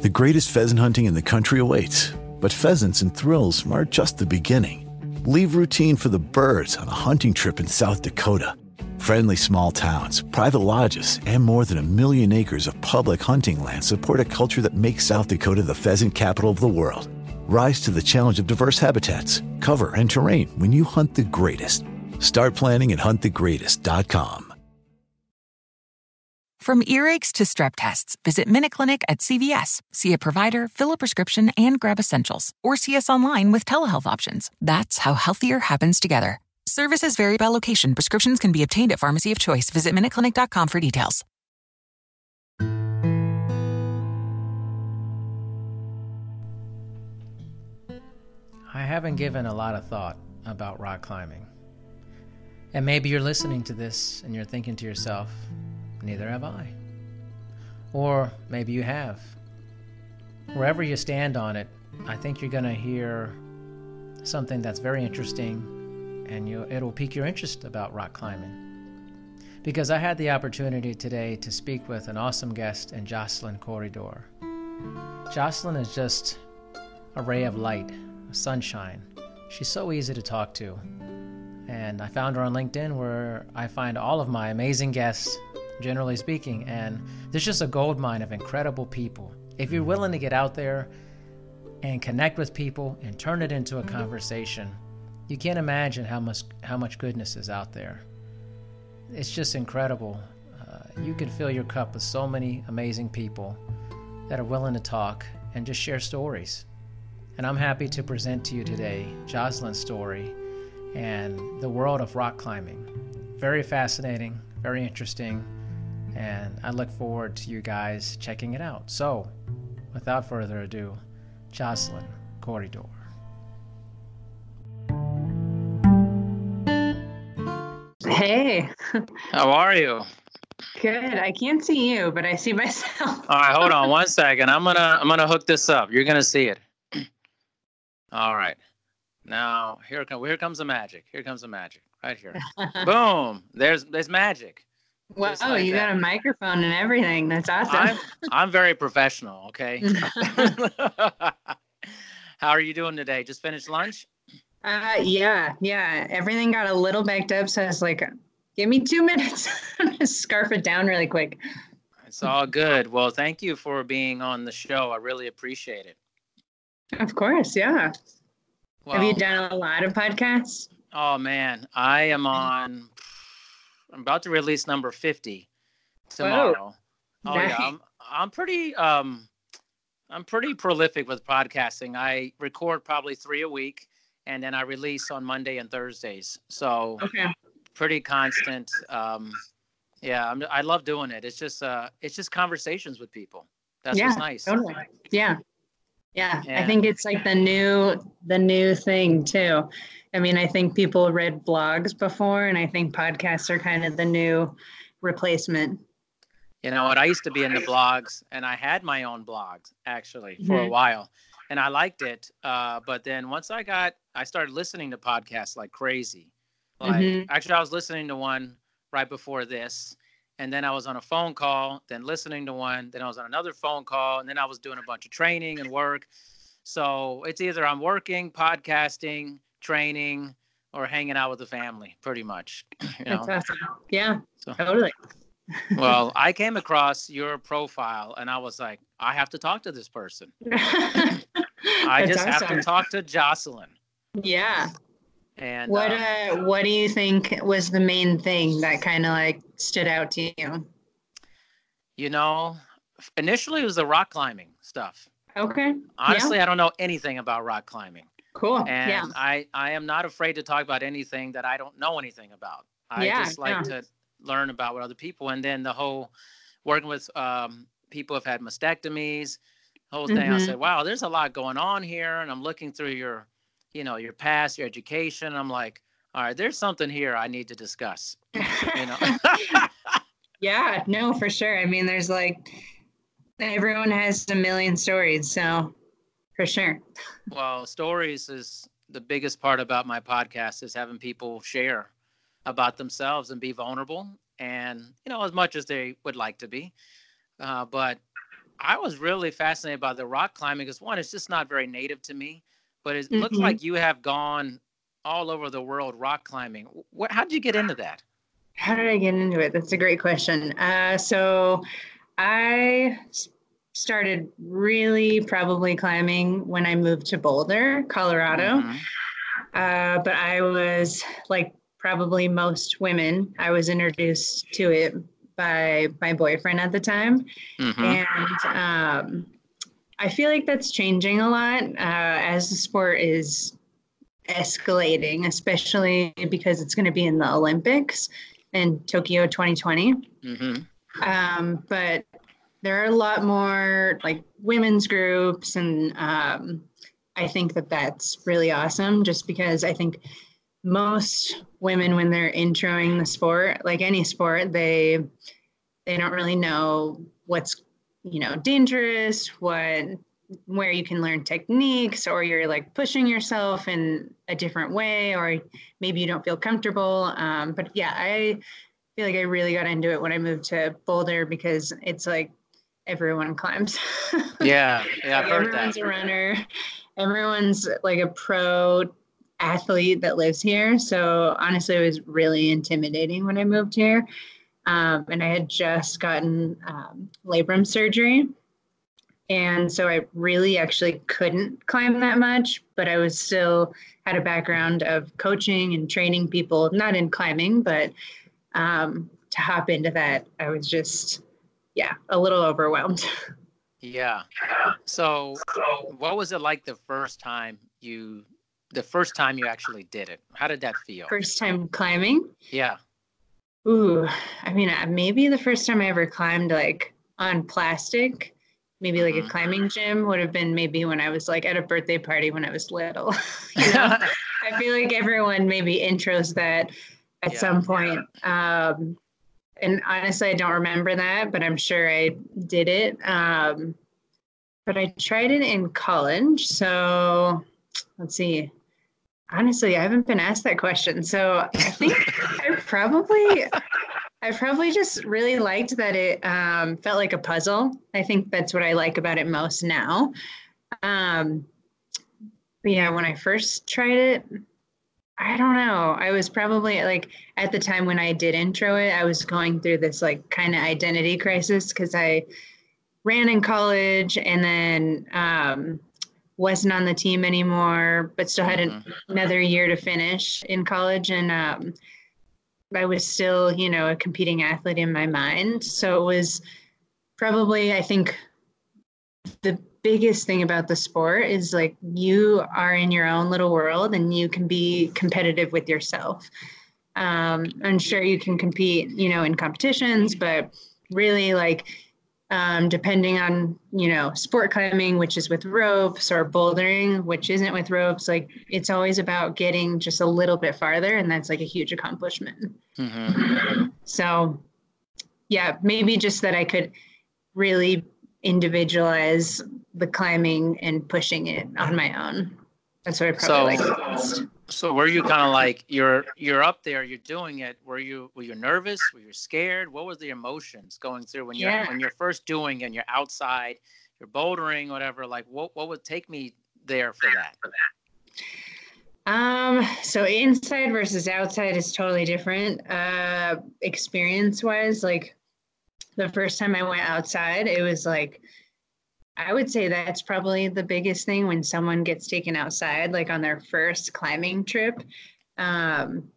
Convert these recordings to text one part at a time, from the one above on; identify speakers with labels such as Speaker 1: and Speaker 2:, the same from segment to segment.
Speaker 1: The greatest pheasant hunting in the country awaits, but pheasants and thrills are just the beginning. Leave routine for the birds on a hunting trip in South Dakota. Friendly small towns, private lodges, and more than a million acres of public hunting land support a culture that makes South Dakota the pheasant capital of the world. Rise to the challenge of diverse habitats, cover, and terrain when you hunt the greatest. Start planning at huntthegreatest.com.
Speaker 2: From earaches to strep tests, visit MinuteClinic at CVS. See a provider, fill a prescription, and grab essentials. Or see us online with telehealth options. That's how healthier happens together. Services vary by location. Prescriptions can be obtained at pharmacy of choice. Visit MinuteClinic.com for details.
Speaker 3: I haven't given a lot of thought about rock climbing. And maybe you're listening to this and you're thinking to yourself, neither have I. Or maybe you have. Wherever you stand on it, I think you're going to hear something that's very interesting and you, it'll pique your interest about rock climbing. Because I had the opportunity today to speak with an awesome guest in Joslynn Corredor. Jocelyn is just a ray of light, sunshine. She's so easy to talk to. And I found her on LinkedIn where I find all of my amazing guests, generally speaking. And there's just a gold mine of incredible people. If you're willing to get out there and connect with people and turn it into a conversation, you can't imagine how much how much goodness is out there. It's just incredible. Uh, you can fill your cup with so many amazing people that are willing to talk and just share stories. And I'm happy to present to you today Joslynn's story and the world of rock climbing. Very fascinating, very interesting, and I look forward to you guys checking it out. So, without further ado, Joslynn Corredor.
Speaker 4: Hey.
Speaker 3: How are you?
Speaker 4: Good. I can't see you, but I see myself.
Speaker 3: All right, hold on one second. I'm gonna I'm gonna hook this up. You're gonna see it. All right. Now here comes here comes the magic. Here comes the magic. Right here. Boom. There's there's magic.
Speaker 4: Wow, like you that. got a microphone and everything. That's awesome.
Speaker 3: I'm, I'm very professional, okay? How are you doing today? Just finished lunch?
Speaker 4: Uh yeah, yeah. Everything got a little backed up, so I was like, give me two minutes. I'm gonna scarf it down really quick.
Speaker 3: It's all good. Well, thank you for being on the show. I really appreciate it.
Speaker 4: Of course, yeah. Well, Have you done a lot of podcasts?
Speaker 3: Oh man, I am on. I'm about to release number fifty tomorrow. Whoa. Oh nice. yeah, I'm I'm pretty um I'm pretty prolific with podcasting. I record probably three a week, and then I release on Monday and Thursdays. So okay. pretty constant. Um, yeah, I'm, I love doing it. It's just uh, it's just conversations with people. That's
Speaker 4: yeah,
Speaker 3: what's nice.
Speaker 4: Totally. Yeah. Yeah, yeah, I think it's like the new the new thing too. I mean, I think people read blogs before, and I think podcasts are kind of the new replacement.
Speaker 3: You know what? I used to be in the blogs, and I had my own blogs actually for mm-hmm. a while, and I liked it. Uh, but then once I got, I started listening to podcasts like crazy. Like mm-hmm. actually, I was listening to one right before this, and then I was on a phone call, then listening to one, then I was on another phone call, and then I was doing a bunch of training and work. So it's either I'm working, podcasting, training, or hanging out with the family, pretty much. You know?
Speaker 4: Awesome. Yeah, so, totally.
Speaker 3: well, I came across your profile and I was like, I have to talk to this person. I just awesome. have to talk to Joslynn.
Speaker 4: Yeah. And what uh, uh, what do you think was the main thing that kind of like stood out to you?
Speaker 3: You know, initially it was the rock climbing stuff.
Speaker 4: Okay.
Speaker 3: Honestly, yeah. I don't know anything about rock climbing.
Speaker 4: Cool.
Speaker 3: And
Speaker 4: yeah.
Speaker 3: I I am not afraid to talk about anything that I don't know anything about. I yeah, just like yeah. to learn about what other people and then the whole working with um, people have had mastectomies, whole thing. Mm-hmm. I said, wow, there's a lot going on here, and I'm looking through your you know your past your education i'm like all right there's something here i need to discuss you know?
Speaker 4: Yeah no for sure. I mean there's like everyone has a million stories so for sure.
Speaker 3: Well stories is the biggest part about my podcast is having people share about themselves and be vulnerable and you know as much as they would like to be. Uh, but
Speaker 5: I was really fascinated by the rock climbing because one, it's just not very native to me, but it mm-hmm. looks like you have gone all over the world rock climbing. What, how did you get into that?
Speaker 4: How did I get into it? That's a great question. Uh, so I started really probably climbing when I moved to Boulder, Colorado. Mm-hmm. Uh, but I was like probably most women, I was introduced to it by my boyfriend at the time. Mm-hmm. And um, I feel like that's changing a lot uh, as the sport is escalating, especially because it's going to be in the Olympics in Tokyo 2020. Mm-hmm. Um, but there are a lot more like women's groups, and um, I think that that's really awesome just because I think most women when they're introing the sport like any sport they they don't really know what's you know dangerous what where you can learn techniques or you're like pushing yourself in a different way or maybe you don't feel comfortable um, but yeah i feel like i really got into it when i moved to boulder because it's like everyone climbs
Speaker 5: yeah yeah
Speaker 4: everyone's a runner everyone's like a pro athlete that lives here. So honestly, it was really intimidating when I moved here. Um, and I had just gotten um, labrum surgery. And so I really actually couldn't climb that much, but I was still had a background of coaching and training people, not in climbing, but um, to hop into that, I was just, yeah, a little overwhelmed.
Speaker 5: Yeah. So, what was it like the first time you the first time you actually did it? How did that feel?
Speaker 4: First time climbing?
Speaker 5: Yeah.
Speaker 4: Ooh, I mean, uh, maybe the first time I ever climbed like on plastic, maybe like mm-hmm. a climbing gym would have been maybe when I was like at a birthday party when I was little. you know? I feel like everyone maybe intros that at yeah. some point. Um, and honestly, I don't remember that, but I'm sure I did it. Um, but I tried it in college. So let's see honestly, I haven't been asked that question. So I think I probably, I probably just really liked that it um, felt like a puzzle. I think that's what I like about it most now. Um, but yeah, when I first tried it, I don't know. I was probably like at the time when I did intro it, I was going through this like kind of identity crisis because I ran in college and then um, wasn't on the team anymore, but still had mm-hmm. another year to finish in college. And um, I was still, you know, a competing athlete in my mind. So it was probably, I think, the biggest thing about the sport is like you are in your own little world and you can be competitive with yourself. Um, I'm sure you can compete, you know, in competitions, but really like um, depending on you know sport climbing which is with ropes or bouldering which isn't with ropes like it's always about getting just a little bit farther and that's like a huge accomplishment. Mm-hmm. so yeah maybe just that i could really individualize the climbing and pushing it on my own. That's what i probably so, like
Speaker 5: so were you kind of like you're you're up there, you're doing it? Were you were you nervous? Were you scared? What was the emotions going through when you're yeah. when you're first doing and you're outside, you're bouldering, whatever? Like what what would take me there for that?
Speaker 4: Um, so inside versus outside is totally different. Uh, experience wise, like the first time I went outside, it was like I would say that's probably the biggest thing when someone gets taken outside, like on their first climbing trip. Um,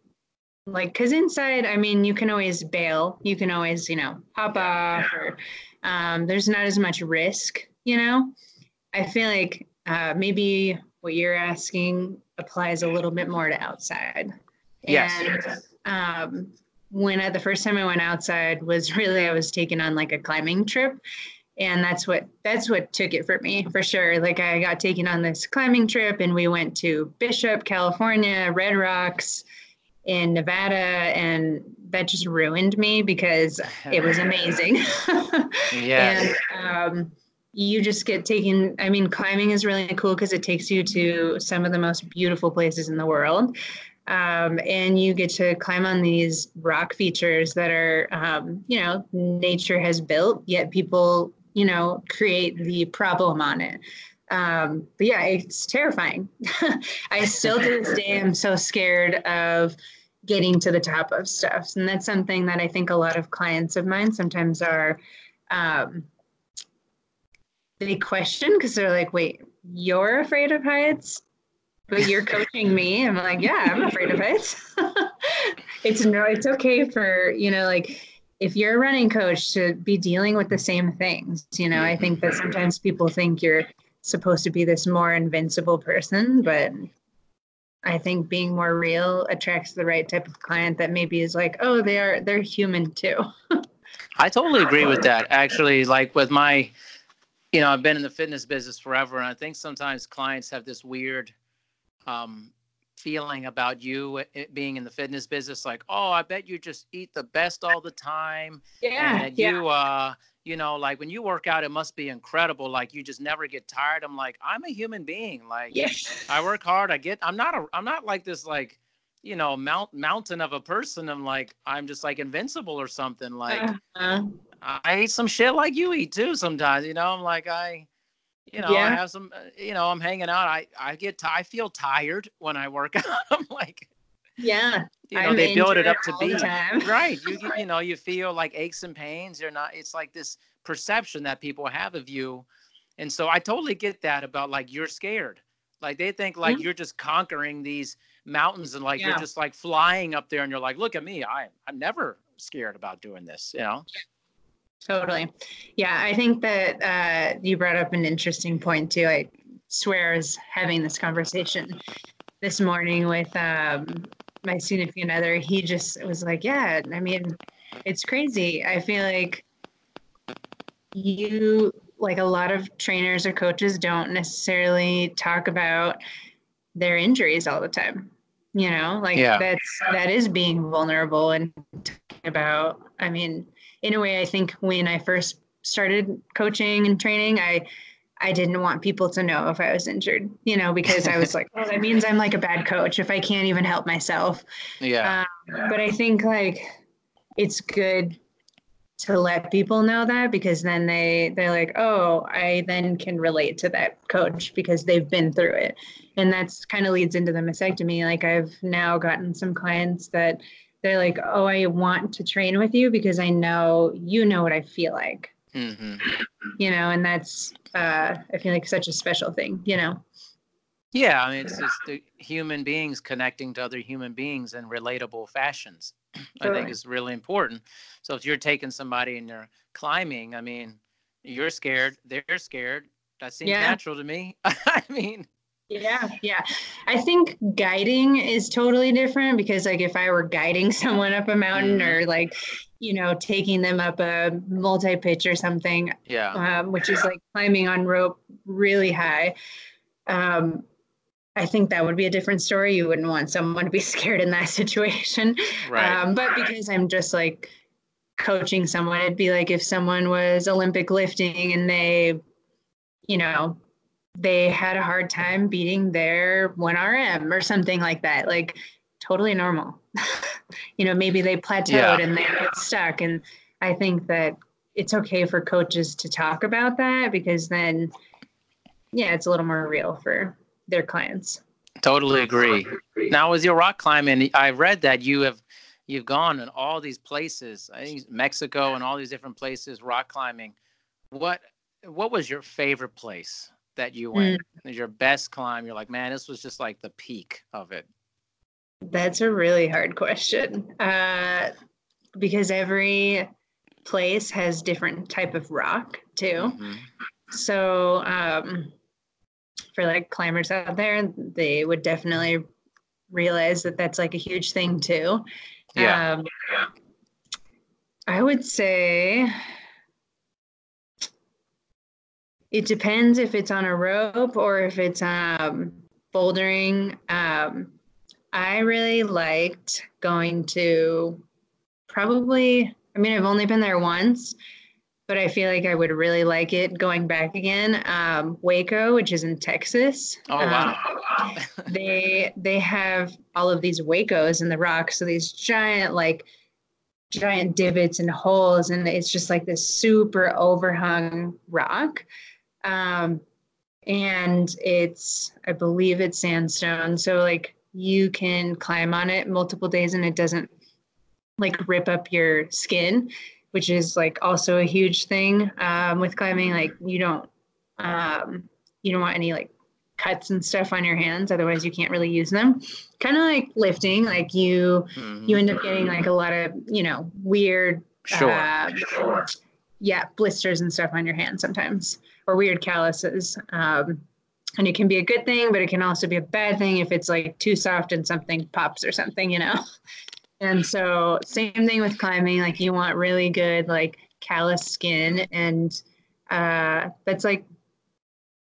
Speaker 4: like, cause inside, I mean, you can always bail, you can always, you know, hop off, or um, there's not as much risk, you know. I feel like uh, maybe what you're asking applies a little bit more to outside.
Speaker 5: Yes.
Speaker 4: And, um, when I, the first time I went outside was really I was taken on like a climbing trip, and that's what that's what took it for me for sure. Like i got taken on this climbing trip and we went to bishop california red rocks in nevada. And that just ruined me because it was amazing.
Speaker 5: Yeah.
Speaker 4: And um, you just get taken i mean climbing is really cool because it takes you to some of the most beautiful places in the world. Um, and you get to climb on these rock features that are um, you know nature has built yet people you know, create the problem on it. Um, but yeah, it's terrifying. I still to this day am so scared of getting to the top of stuff. And that's something that I think a lot of clients of mine sometimes are um, they question because they're like, wait, you're afraid of heights, but you're coaching me. I'm like, yeah, I'm afraid of heights. it's no, it's okay for, you know, like if you're a running coach to be dealing with the same things, you know, I think that sometimes people think you're supposed to be this more invincible person, but I think being more real attracts the right type of client that maybe is like, oh, they are they're human too.
Speaker 3: I totally agree with that. Actually, like with my, you know, I've been in the fitness business forever, and I think sometimes clients have this weird um, feeling about you being in the fitness business, like, oh, I bet you just eat the best all the time.
Speaker 4: Yeah.
Speaker 3: And
Speaker 4: yeah.
Speaker 3: you, uh, you know, like when you work out, it must be incredible. Like you just never get tired. I'm like, I'm a human being. Like,
Speaker 4: yes.
Speaker 3: I work hard. I get. I'm not a. I'm not like this. Like, you know, mount mountain of a person. I'm like, I'm just like invincible or something. Like, uh-huh. I eat some shit like you eat too. Sometimes, you know, I'm like, I, you know, yeah. I have some. Uh, you know, I'm hanging out. I I get. T- I I feel tired when I work out. I'm like.
Speaker 4: Yeah.
Speaker 3: You know, I'm they build it up to be right. You you know, you feel like aches and pains. You're not it's like this perception that people have of you. And so I totally get that about like you're scared. Like they think like mm-hmm. you're just conquering these mountains and like yeah. you're just like flying up there and you're like, look at me. I I'm never scared about doing this, you know?
Speaker 4: Totally. Yeah, I think that uh, you brought up an interesting point too. I swear I was having this conversation this morning with um, my significant other, he just was like, Yeah, I mean, it's crazy. I feel like you, like a lot of trainers or coaches, don't necessarily talk about their injuries all the time. You know, like yeah. that's that is being vulnerable and about. I mean, in a way, I think when I first started coaching and training, I I didn't want people to know if I was injured, you know, because I was like, well, that means I'm like a bad coach if I can't even help myself.
Speaker 3: Yeah.
Speaker 4: Um, but I think like it's good to let people know that because then they they're like, oh, I then can relate to that coach because they've been through it, and that's kind of leads into the mastectomy. Like I've now gotten some clients that they're like, oh, I want to train with you because I know you know what I feel like. Mm-hmm. You know, and that's uh, I feel like such a special thing. You know.
Speaker 3: Yeah, I mean, it's just the human beings connecting to other human beings in relatable fashions. I think is really important. So if you're taking somebody and you're climbing, I mean, you're scared, they're scared. That seems yeah. natural to me. I mean,
Speaker 4: yeah, yeah. I think guiding is totally different because, like, if I were guiding someone up a mountain mm-hmm. or like, you know, taking them up a multi pitch or something,
Speaker 3: yeah,
Speaker 4: um, which is like climbing on rope really high. Um, I think that would be a different story. You wouldn't want someone to be scared in that situation.
Speaker 3: Right. Um,
Speaker 4: but because I'm just like coaching someone, it'd be like if someone was Olympic lifting and they, you know, they had a hard time beating their 1RM or something like that. Like totally normal. you know, maybe they plateaued yeah. and they get stuck. And I think that it's okay for coaches to talk about that because then, yeah, it's a little more real for their clients.
Speaker 3: Totally agree. Now, with your rock climbing, I read that you have you've gone in all these places. I think Mexico and all these different places rock climbing. What what was your favorite place that you went? Mm. Your best climb? You're like, man, this was just like the peak of it.
Speaker 4: That's a really hard question uh, because every place has different type of rock too. Mm-hmm. So um, for like climbers out there, they would definitely realize that that's like a huge thing too.
Speaker 3: Yeah. Um,
Speaker 4: I would say it depends if it's on a rope or if it's um, bouldering. Um, I really liked going to probably, I mean, I've only been there once, but I feel like I would really like it going back again. Um, Hueco, which is in Texas.
Speaker 3: Oh wow!
Speaker 4: Um, they they have all of these huecos in the rocks, so these giant like giant divots and holes, and it's just like this super overhung rock. Um, and it's, I believe it's sandstone. So, like, you can climb on it multiple days and it doesn't like rip up your skin, which is like also a huge thing um, with climbing. Like, you don't, um, you don't want any like cuts and stuff on your hands otherwise you can't really use them kind of like lifting like you mm-hmm. you end up getting like a lot of you know weird
Speaker 3: sure. Uh,
Speaker 4: yeah blisters and stuff on your hands sometimes or weird calluses um, and it can be a good thing but it can also be a bad thing if it's like too soft and something pops or something you know and so same thing with climbing like you want really good like callus skin and uh, that's like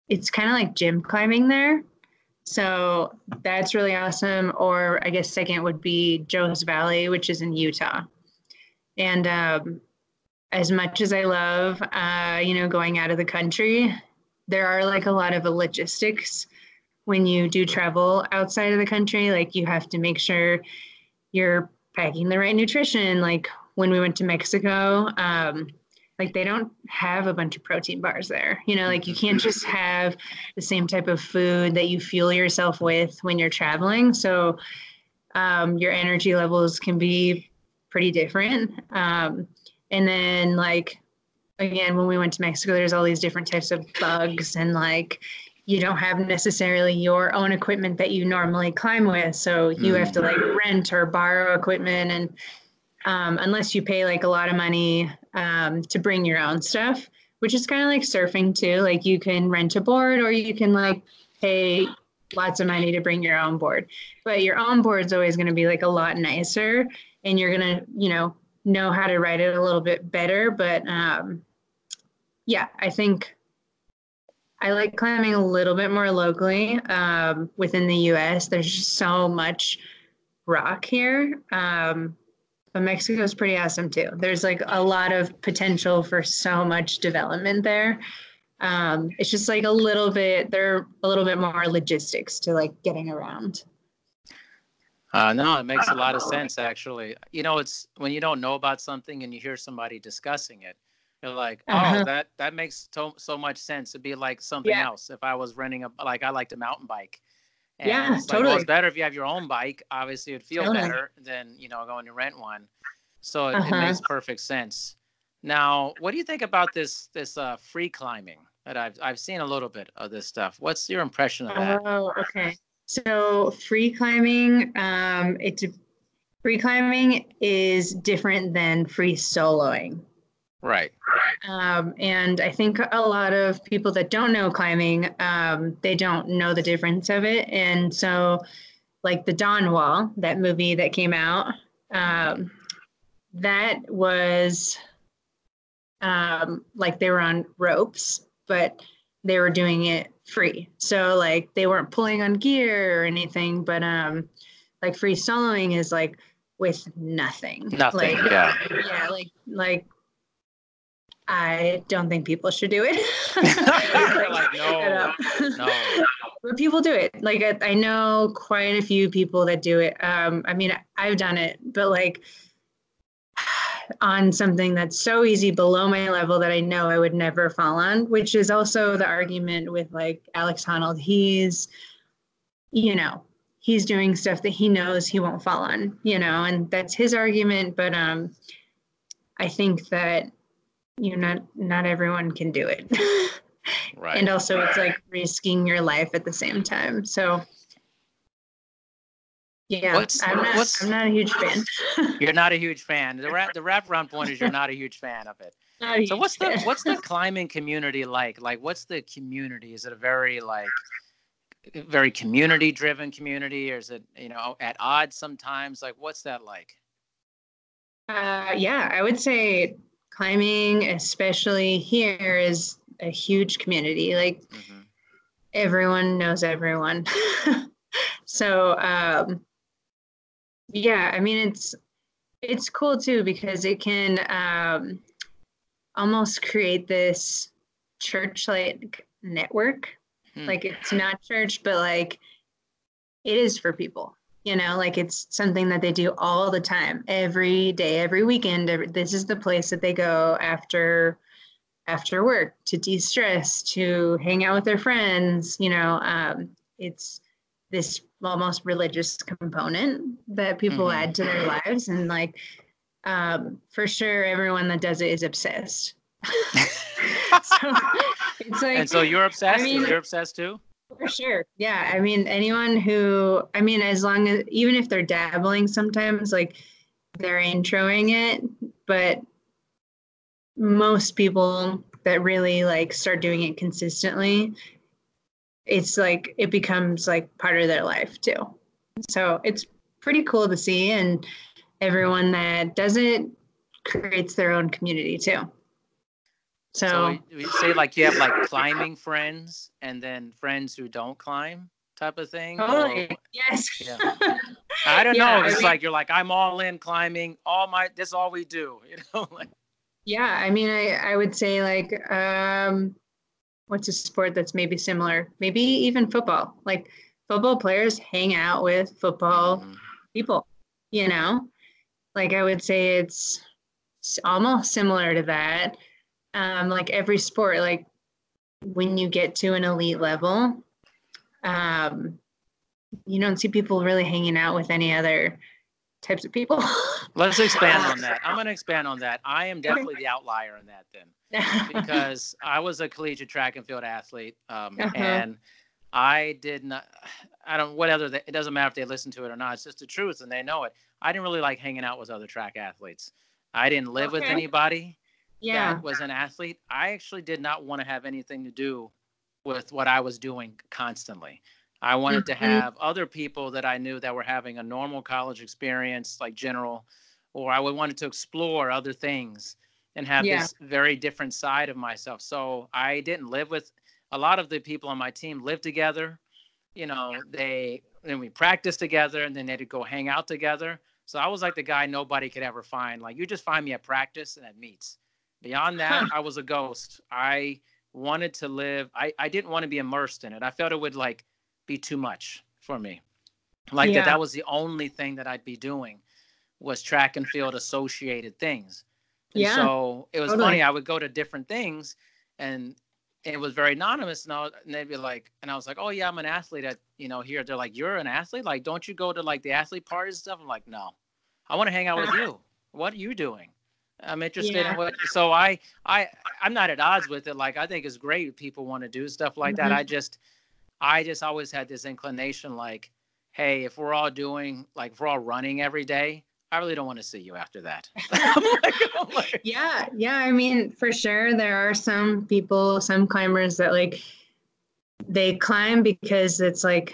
Speaker 4: it's kind of like gym climbing there. So that's really awesome. Or I guess second would be Joe's Valley, which is in Utah. And um, as much as I love, uh, you know, going out of the country, there are like a lot of logistics when you do travel outside of the country. Like you have to make sure you're packing the right nutrition. Like when we went to Mexico, um, like they don't have a bunch of protein bars there you know like you can't just have the same type of food that you fuel yourself with when you're traveling so um, your energy levels can be pretty different um, and then like again when we went to mexico there's all these different types of bugs and like you don't have necessarily your own equipment that you normally climb with so you have to like rent or borrow equipment and um, unless you pay like a lot of money um, to bring your own stuff, which is kind of like surfing too. Like you can rent a board or you can like pay lots of money to bring your own board. But your own board is always going to be like a lot nicer and you're going to, you know, know how to write it a little bit better. But um, yeah, I think I like climbing a little bit more locally um, within the US. There's just so much rock here. Um, but Mexico is pretty awesome too. There's like a lot of potential for so much development there. Um, it's just like a little bit, they're a little bit more logistics to like getting around.
Speaker 3: Uh, no, it makes a lot of sense actually. You know, it's when you don't know about something and you hear somebody discussing it, you're like, oh, uh-huh. that that makes so so much sense. It'd be like something yeah. else if I was renting a like I liked a mountain bike
Speaker 4: and yeah,
Speaker 3: it's
Speaker 4: totally.
Speaker 3: well, it's better if you have your own bike. Obviously, it'd feel totally. better than you know going to rent one. So it, uh-huh. it, makes perfect sense. Now, what do you think about this this uh, free climbing that I've I've seen a little bit of this stuff? What's your impression of that?
Speaker 4: Oh, okay. So free climbing, um, it's free climbing is different than free soloing.
Speaker 3: Right.
Speaker 4: Um, and I think a lot of people that don't know climbing, um, they don't know the difference of it. And so, like the Dawn Wall, that movie that came out, um, that was um, like they were on ropes, but they were doing it free. So like they weren't pulling on gear or anything, but um, like free soloing is like with nothing.
Speaker 3: Nothing.
Speaker 4: Like,
Speaker 3: yeah.
Speaker 4: Yeah. Like like I don't think people should do it. like,
Speaker 3: no, no.
Speaker 4: But people do it. Like I, I, know quite a few people that do it. Um, I mean, I've done it, but like on something that's so easy below my level that I know I would never fall on, which is also the argument with like Alex Honnold. He's, you know, he's doing stuff that he knows he won't fall on, you know, and that's his argument. But um, I think that you know not not everyone can do it
Speaker 3: right
Speaker 4: and also it's like risking your life at the same time so yeah what's, I'm, not, what's, I'm not a huge fan.
Speaker 3: You're not a huge fan. The wrap the wrap around point is you're not a huge fan of it. So what's the what's the climbing community like? Like what's the community? Is it a very like very community driven community? Or is it you know at odds sometimes? Like what's that like?
Speaker 4: Uh, yeah i would say climbing, especially here, is a huge community. Like mm-hmm. everyone knows everyone. so um, yeah, I mean it's it's cool too because it can um, almost create this church like network. Hmm. Like it's not church, but like it is for people you know like it's something that they do all the time every day every weekend every, this is the place that they go after after work to de-stress to hang out with their friends you know um, it's this almost religious component that people mm-hmm. add to their lives and like um, for sure everyone that does it is obsessed
Speaker 3: so it's like and so you're obsessed I mean, you're obsessed too
Speaker 4: for sure. Yeah. I mean, anyone who, I mean, as long as, even if they're dabbling sometimes, like they're introing it, but most people that really like start doing it consistently, it's like it becomes like part of their life too. So it's pretty cool to see. And everyone that does it creates their own community too. So, so
Speaker 3: we, say like you have like climbing friends and then friends who don't climb type of thing.
Speaker 4: Totally. Or, yes.
Speaker 3: Yeah. I don't yeah, know. It's I mean, like you're like I'm all in climbing. All my this all we do. You know. Like,
Speaker 4: yeah, I mean, I I would say like um, what's a sport that's maybe similar? Maybe even football. Like football players hang out with football mm-hmm. people. You know, like I would say it's almost similar to that um, like every sport, like when you get to an elite level, um, you don't see people really hanging out with any other types of people.
Speaker 3: Let's expand on that. I'm going to expand on that. I am definitely the outlier in that then, because I was a collegiate track and field athlete, um, uh-huh. and I did not. I don't. What other? It doesn't matter if they listen to it or not. It's just the truth, and they know it. I didn't really like hanging out with other track athletes. I didn't live okay. with anybody yeah. that was an athlete, I actually did not want to have anything to do with what I was doing constantly. I wanted mm-hmm. to have other people that I knew that were having a normal college experience, like general, or I would wanted to explore other things and have yeah. this very different side of myself. So I didn't live with a lot of the people on my team lived together. You know, they then we practiced together and then they'd go hang out together. So I was like the guy nobody could ever find. Like you just find me at practice and at meets. Beyond that, I was a ghost. I wanted to live. I, I didn't want to be immersed in it. I felt it would like be too much for me. Like yeah. that that was the only thing that I'd be doing was track and field associated things. And yeah. so it was totally. funny. I would go to different things and it was very anonymous and, I was, and they'd be like and i was like oh yeah i'm an athlete at you know here they're like you're an athlete like don't you go to like the athlete parties and stuff i'm like no i want to hang out with you what are you doing I'm interested yeah. in what. So I I I'm not at odds with it. Like I think it's great people want to do stuff like mm-hmm. that. I just I just always had this inclination like, hey, if we're all doing like if we're all running every day, I really don't want to see you after that.
Speaker 4: Oh yeah, yeah. I mean, for sure, there are some people, some climbers that like they climb because it's like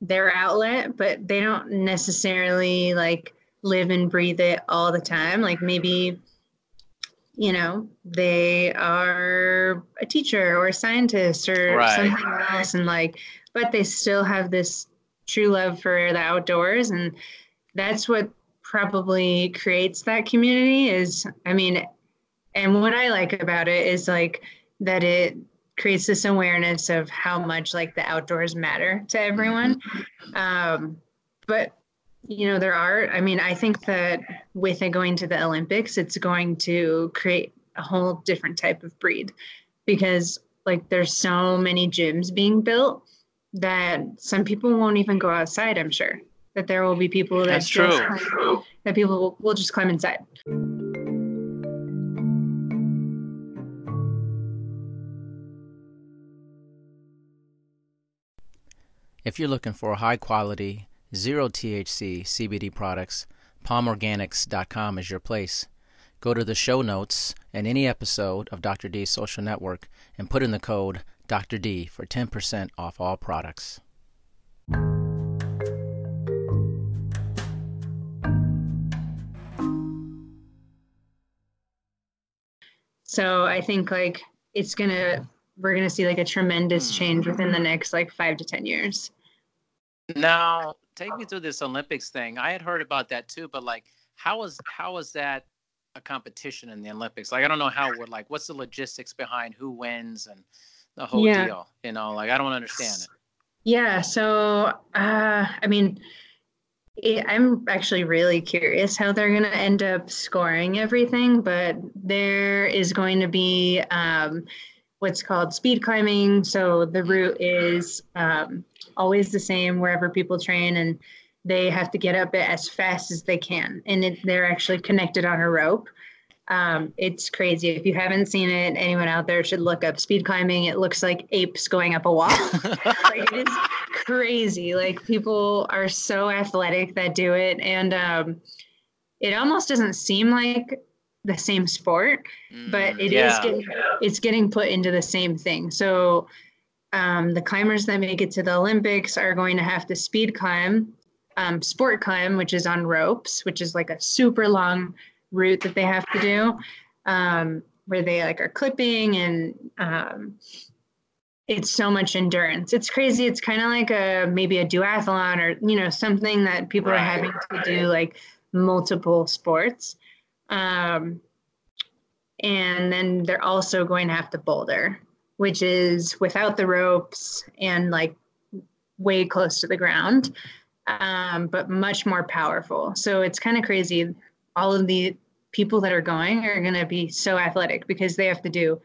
Speaker 4: their outlet, but they don't necessarily like live and breathe it all the time. Like maybe you know they are a teacher or a scientist or right. something else and like but they still have this true love for the outdoors and that's what probably creates that community is i mean and what i like about it is like that it creates this awareness of how much like the outdoors matter to everyone. Um, but you know there are i mean i think that with it going to the olympics it's going to create a whole different type of breed because like there's so many gyms being built that some people won't even go outside i'm sure that there will be people that
Speaker 3: That's true.
Speaker 4: Climb, that people will, will just climb inside
Speaker 5: if you're looking for high quality zero THC CBD products, palmorganix.com is your place. Go to the show notes and any episode of Dr. D's social network and put in the code Dr. D for 10% off all products.
Speaker 4: So I think like it's gonna we're gonna see like a tremendous change within the next like five to ten years.
Speaker 3: Now, take me through this Olympics thing. I had heard about that too, but like, how was how was that a competition in the Olympics? Like, I don't know how we're like what's the logistics behind who wins and the whole yeah. deal. You know, like I don't understand it.
Speaker 4: Yeah. So, uh, I mean, I'm actually really curious how they're going to end up scoring everything, but there is going to be um, what's called speed climbing. So the route is um, always the same wherever people train, and they have to get up it as fast as they can. And it, they're actually connected on a rope. Um, it's crazy. If you haven't seen it, anyone out there should look up speed climbing. It looks like apes going up a wall. like, it is crazy. Like people are so athletic that do it, and um, it almost doesn't seem like the same sport, but it yeah. is getting it's getting put into the same thing. So um, the climbers that make it to the Olympics are going to have to speed climb, um, sport climb, which is on ropes, which is like a super long route that they have to do um, where they like are clipping and um, it's so much endurance. It's crazy. It's kind of like a maybe a duathlon or you know something that people right. are having to do like multiple sports. Um, and then they're also going to have to boulder which is without the ropes and like way close to the ground um, but much more powerful. So it's kind of crazy. All of the people that are going are going to be so athletic because they have to do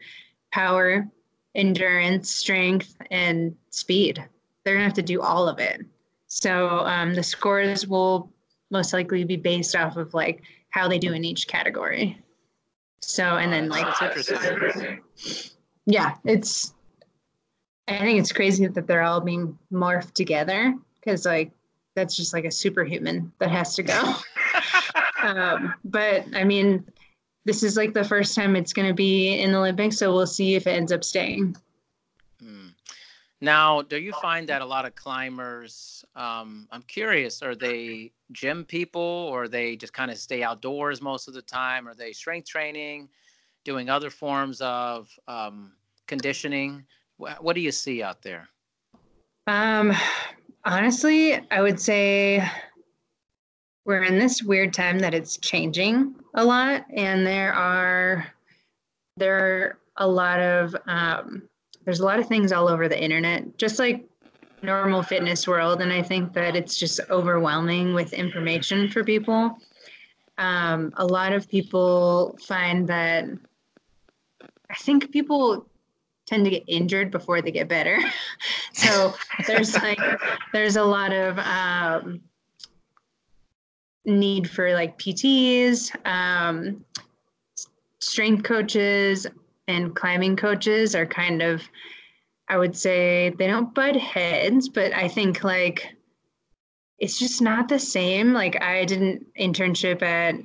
Speaker 4: power, endurance, strength, and speed. They're going to have to do all of it. So um, the scores will most likely be based off of like how they do in each category. So and then like yeah, it's I think it's crazy that they're all being morphed together because like that's just like a superhuman that has to go. um, but I mean, this is like the first time it's going to be in the Olympics, so we'll see if it ends up staying.
Speaker 3: Hmm. Now, do you find that a lot of climbers? Um, I'm curious. Are they gym people, or they just kind of stay outdoors most of the time? Are they strength training, doing other forms of um, conditioning? What, what do you see out there?
Speaker 4: Um, honestly, I would say we're in this weird time that it's changing a lot and there are there are a lot of um, there's a lot of things all over the internet just like normal fitness world and i think that it's just overwhelming with information for people. Um, a lot of people find that i think people tend to get injured before they get better. So there's like there's a lot of um, need for like PTs, um, strength coaches, and climbing coaches are kind of, I would say, they don't butt heads, but I think like it's just not the same. Like I did an internship at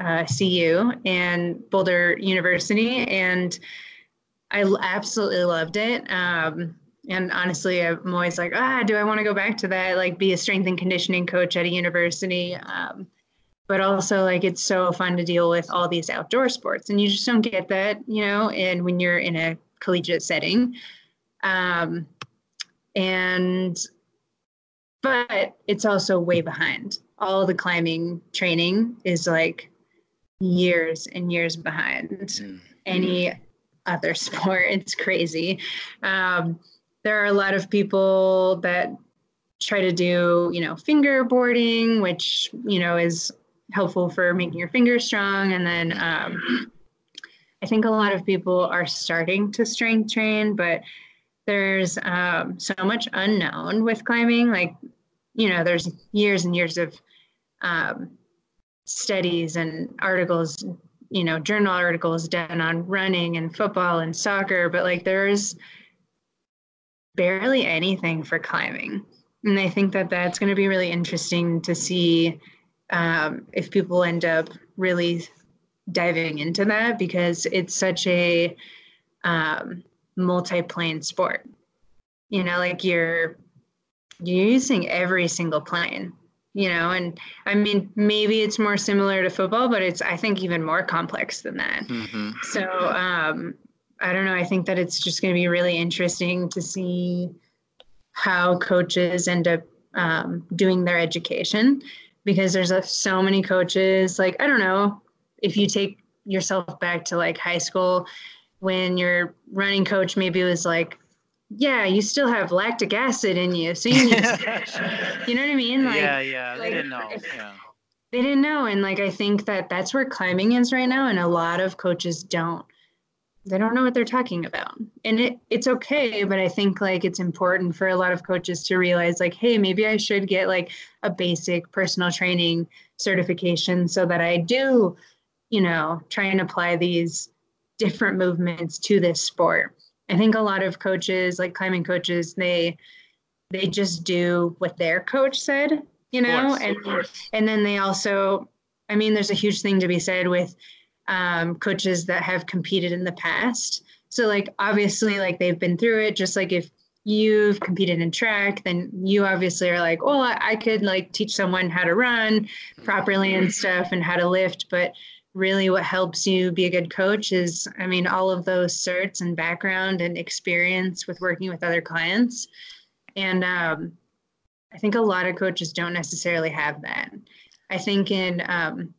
Speaker 4: uh, CU and Boulder University, and I absolutely loved it. Um, and honestly i'm always like ah do i want to go back to that? Like be a strength and conditioning coach at a university um, but also like it's so fun to deal with all these outdoor sports and you just don't get that you know and when you're in a collegiate setting. Um, and but it's also way behind. All the climbing training is like years and years behind mm. any other sport. It's crazy. Um, there are a lot of people that try to do, you know, fingerboarding, which, you know, is helpful for making your fingers strong. And then um, I think a lot of people are starting to strength train, but there's um, so much unknown with climbing. Like, you know, there's years and years of um, studies and articles, you know, journal articles done on running and football and soccer, but like there's barely anything for climbing. And I think that that's going to be really interesting to see um, if people end up really diving into that because it's such a um, multi-plane sport. You know, like you're you're using every single plane. You know, and I mean, maybe it's more similar to football, but it's I think even more complex than that. Mm-hmm. So um, I don't know. I think that it's just going to be really interesting to see how coaches end up um, doing their education because there's a, so many coaches. Like, I don't know if you take yourself back to like high school when your running coach maybe was like yeah, you still have lactic acid in you, so you need to You know what I mean?
Speaker 3: Like, yeah, yeah. Like, they didn't know. Yeah.
Speaker 4: They didn't know, and like I think that that's where climbing is right now, and a lot of coaches don't. They don't know what they're talking about, and it it's okay, but I think like it's important for a lot of coaches to realize like, hey, maybe I should get like a basic personal training certification so that I do, you know, try and apply these different movements to this sport. I think a lot of coaches, like climbing coaches, they they just do what their coach said, you know, and and then they also, I mean, there's a huge thing to be said with um, coaches that have competed in the past. So like obviously, like they've been through it. Just like if you've competed in track, then you obviously are like, well, I, I could like teach someone how to run properly and stuff and how to lift, but really what helps you be a good coach is i mean all of those certs and background and experience with working with other clients and um, i think a lot of coaches don't necessarily have that i think in um,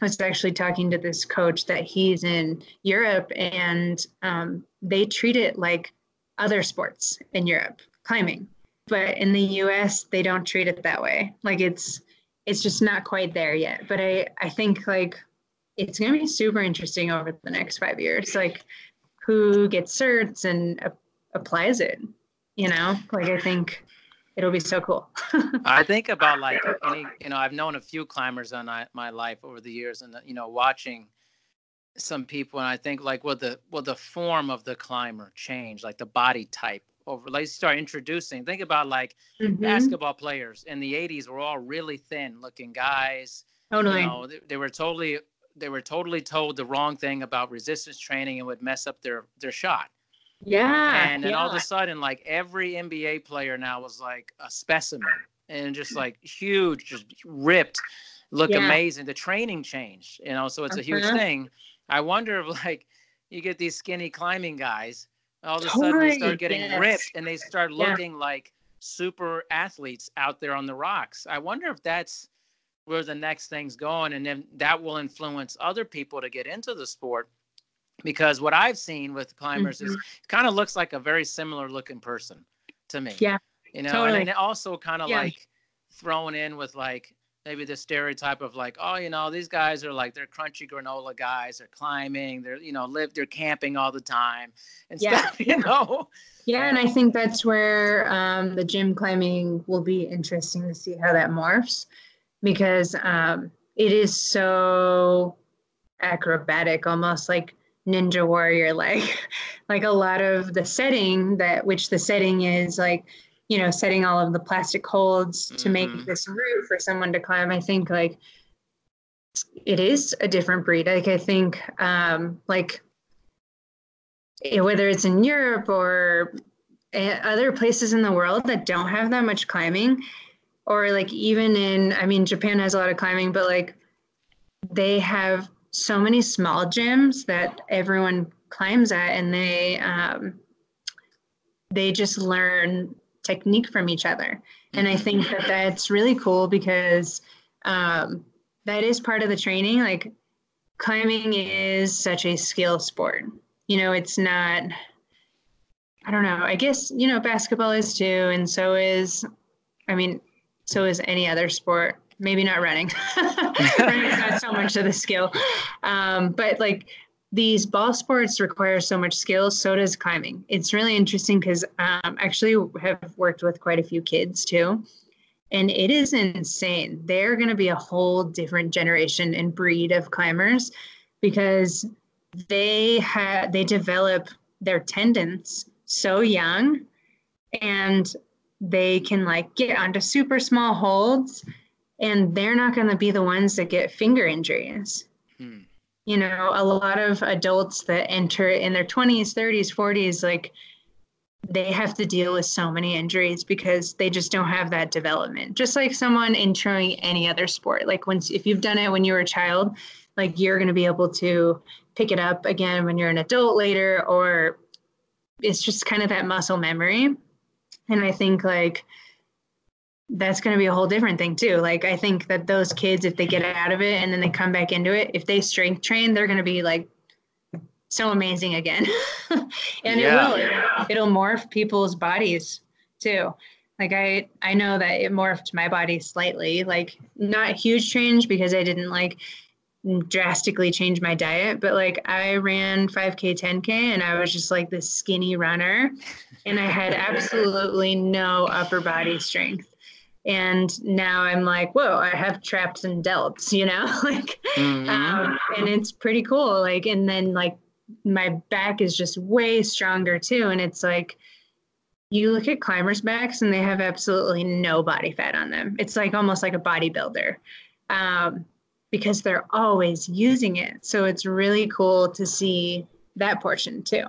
Speaker 4: i was actually talking to this coach that he's in europe and um, they treat it like other sports in europe climbing but in the us they don't treat it that way like it's it's just not quite there yet but i i think like it's going to be super interesting over the next five years. Like, who gets certs and uh, applies it? You know, like I think it'll be so cool.
Speaker 3: I think about like any, you know, I've known a few climbers on my, my life over the years, and you know, watching some people, and I think like, will the will the form of the climber change, like the body type over? Like, start introducing. Think about like mm-hmm. basketball players in the '80s were all really thin looking guys.
Speaker 4: Totally.
Speaker 3: You know, they, they were totally they were totally told the wrong thing about resistance training and would mess up their their shot.
Speaker 4: Yeah.
Speaker 3: And then
Speaker 4: yeah.
Speaker 3: all of a sudden, like every NBA player now was like a specimen and just like huge, just ripped, look yeah. amazing. The training changed, you know, so it's uh-huh. a huge uh-huh. thing. I wonder if like you get these skinny climbing guys, all of a totally. sudden they start getting yes. ripped and they start looking yeah. like super athletes out there on the rocks. I wonder if that's where the next thing's going and then that will influence other people to get into the sport because what i've seen with climbers mm-hmm. is kind of looks like a very similar looking person to me
Speaker 4: yeah
Speaker 3: you know totally. and, and also kind of yeah. like thrown in with like maybe the stereotype of like oh you know these guys are like they're crunchy granola guys they're climbing they're you know live they're camping all the time and yeah. stuff you know
Speaker 4: yeah and i think that's where um, the gym climbing will be interesting to see how that morphs because um, it is so acrobatic, almost like Ninja Warrior like. like a lot of the setting that which the setting is like you know setting all of the plastic holds to make mm-hmm. this route for someone to climb i think like it is a different breed like i think um like eh, whether it's in europe or eh, other places in the world that don't have that much climbing or like even in i mean japan has a lot of climbing but like they have so many small gyms that everyone climbs at and they um, they just learn technique from each other. And i think that that's really cool because um, that is part of the training. Like climbing is such a skill sport. You know it's not i don't know i guess you know basketball is too and so is i mean so is any other sport. Maybe not running. running is not so much of the skill, um, but like these ball sports require so much skill. So does climbing. It's really interesting because um, actually have worked with quite a few kids too, and it is insane. They're going to be a whole different generation and breed of climbers because they have they develop their tendons so young and they can like get onto super small holds and they're not going to be the ones that get finger injuries. Hmm. You know, a lot of adults that enter in their 20s, 30s, 40s, like they have to deal with so many injuries because they just don't have that development. Just like someone introing any other sport. Like once if you've done it when you were a child, like you're going to be able to pick it up again when you're an adult later or it's just kind of that muscle memory and i think like that's going to be a whole different thing too like i think that those kids if they get out of it and then they come back into it if they strength train they're going to be like so amazing again. and yeah. it will it'll morph people's bodies too. Like I I know that it morphed my body slightly, like not a huge change because I didn't like drastically change my diet, but like I ran 5k, 10k and I was just like this skinny runner and I had absolutely no upper body strength. And now I'm like, whoa, I have traps and delts, you know, like, mm-hmm. um, and it's pretty cool. Like, and then like my back is just way stronger too. And it's like, you look at climbers' backs and they have absolutely no body fat on them. It's like almost like a bodybuilder um, because they're always using it. So it's really cool to see that portion too.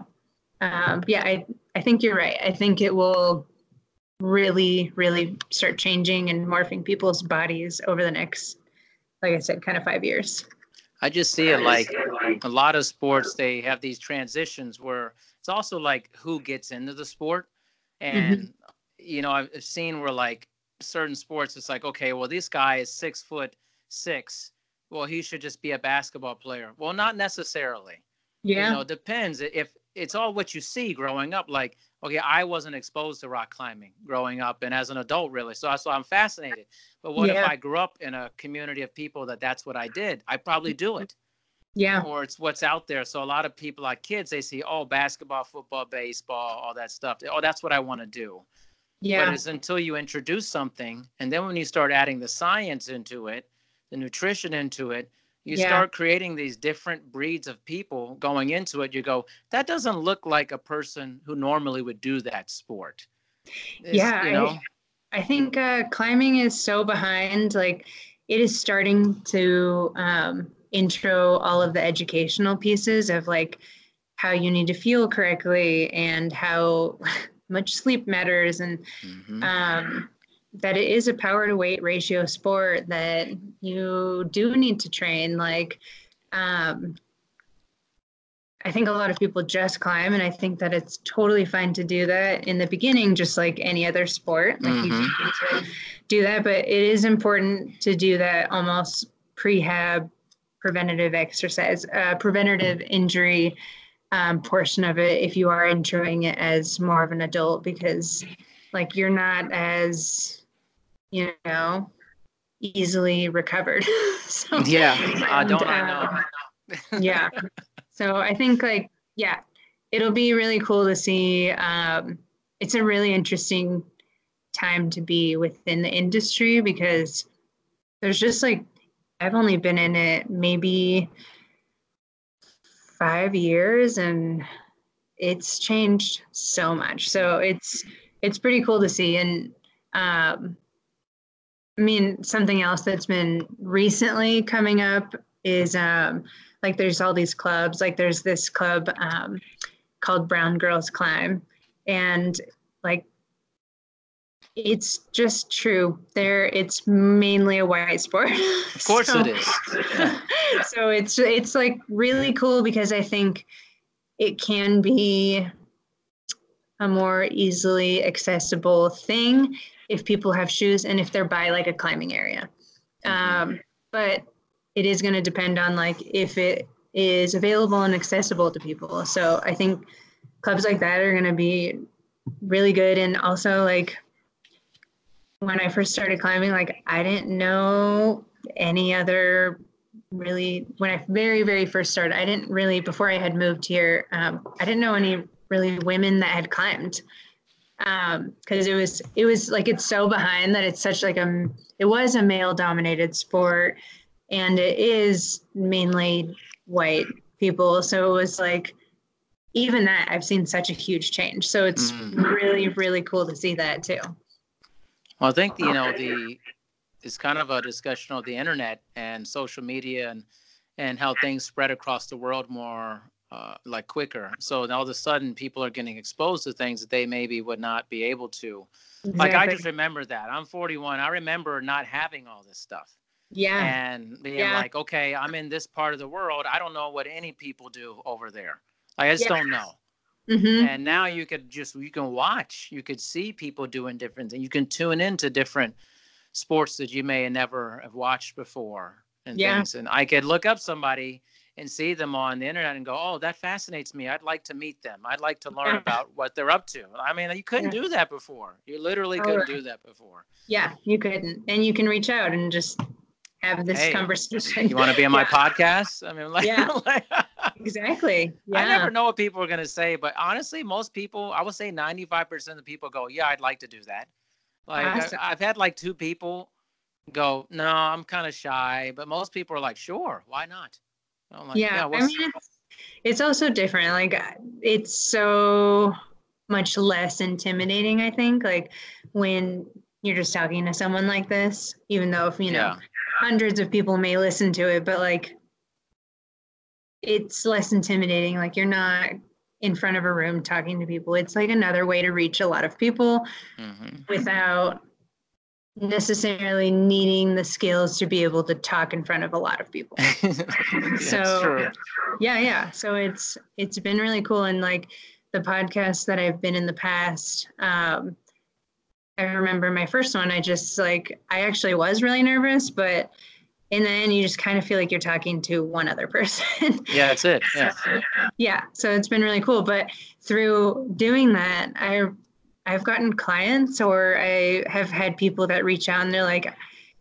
Speaker 4: Um, yeah, I, I think you're right. I think it will really, really start changing and morphing people's bodies over the next, like I said, kind of five years.
Speaker 3: I just see it like a lot of sports, they have these transitions where it's also like who gets into the sport. Mm-hmm. And, mm-hmm. you know, I've seen where like certain sports, it's like, okay, well, this guy is six foot six. Well, he should just be a basketball player. Well, not necessarily. Yeah. You know, depends. If it's all what you see growing up, like, okay, I wasn't exposed to rock climbing growing up and as an adult, really. So, so I'm fascinated. But what yeah. if I grew up in a community of people that that's what I did? I probably do it.
Speaker 4: Yeah.
Speaker 3: Or it's what's out there. So a lot of people, like kids, they see, oh, basketball, football, baseball, all that stuff. Oh, that's what I want to do. Yeah. But it's until you introduce something, and then when you start adding the science into it, the nutrition into it, you yeah. start creating these different breeds of people going into it. You go, that doesn't look like a person who normally would do that sport.
Speaker 4: It's, yeah. You know? I, I think uh, climbing is so behind. Like, it is starting to um, intro all of the educational pieces of like how you need to feel correctly and how much sleep matters and mm-hmm. um, that it is a power to weight ratio sport that you do need to train like um, I think a lot of people just climb, and I think that it's totally fine to do that in the beginning, just like any other sport. Like mm-hmm. you need to do that, but it is important to do that almost prehab preventative exercise, uh, preventative injury um, portion of it if you are enjoying it as more of an adult because like you're not as you know easily recovered
Speaker 3: so, yeah uh, don't I know
Speaker 4: uh, yeah so i think like yeah it'll be really cool to see um, it's a really interesting time to be within the industry because there's just like I've only been in it maybe five years and it's changed so much. So it's it's pretty cool to see. And um, I mean, something else that's been recently coming up is um, like there's all these clubs. Like there's this club um, called Brown Girls Climb, and like it's just true. There, it's mainly a white sport.
Speaker 3: Of course, so, it is.
Speaker 4: so it's it's like really cool because I think it can be a more easily accessible thing if people have shoes and if they're by like a climbing area. Um, but it is going to depend on like if it is available and accessible to people. So I think clubs like that are going to be really good and also like when I first started climbing, like I didn't know any other really when I very very first started. I didn't really before I had moved here. Um, I didn't know any really women that had climbed because um, it was it was like it's so behind that it's such like a it was a male dominated sport and it is mainly white people. So it was like even that i've seen such a huge change. So it's mm. really really cool to see that too.
Speaker 3: Well, I think you know the it's kind of a discussion of the internet and social media and and how things spread across the world more uh, like quicker. So all of a sudden, people are getting exposed to things that they maybe would not be able to. Exactly. Like I just remember that. I'm 41. I remember not having all this stuff.
Speaker 4: Yeah.
Speaker 3: And being yeah. like, okay, I'm in this part of the world. I don't know what any people do over there. I just don't know. Mm-hmm. And now you could just you can watch, you could see people doing different things. You can tune into different sports that you may have never have watched before and yeah. things. And I could look up somebody and see them on the internet and go, oh, that fascinates me. I'd like to meet them. I'd like to learn about what they're up to. I mean, you couldn't yeah. do that before. You literally oh, couldn't do that before.
Speaker 4: Yeah, you couldn't. And you can reach out and just have this hey, conversation.
Speaker 3: You want to be on my yeah. podcast? I mean, like,
Speaker 4: yeah, like, exactly. Yeah.
Speaker 3: I never know what people are going to say, but honestly, most people, I would say 95% of the people go, yeah, I'd like to do that. Like, awesome. I, I've had like two people go, no, I'm kind of shy, but most people are like, sure, why not?
Speaker 4: Like, yeah, yeah I mean, it's, it's also different. Like, it's so much less intimidating, I think. Like, when you're just talking to someone like this, even though, if you know, yeah. hundreds of people may listen to it, but like, it's less intimidating. Like, you're not in front of a room talking to people. It's like another way to reach a lot of people mm-hmm. without necessarily needing the skills to be able to talk in front of a lot of people. so yeah, yeah. So it's it's been really cool and like the podcasts that I've been in the past um I remember my first one I just like I actually was really nervous but in the end you just kind of feel like you're talking to one other person.
Speaker 3: yeah, that's it. Yeah.
Speaker 4: So, yeah, so it's been really cool but through doing that I I've gotten clients or I have had people that reach out and they're like,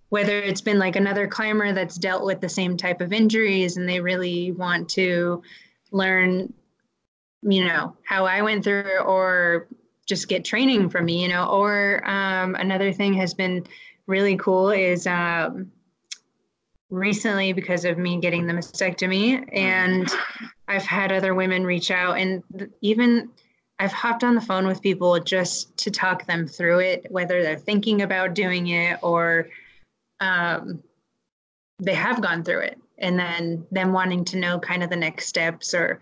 Speaker 4: whether it's been like another climber that's dealt with the same type of injuries and they really want to learn, you know, how I went through or just get training from me, you know, or um, another thing has been really cool is um, recently because of me getting the mastectomy and I've had other women reach out and even I've hopped on the phone with people just to talk them through it, whether they're thinking about doing it or um, they have gone through it, and then them wanting to know kind of the next steps or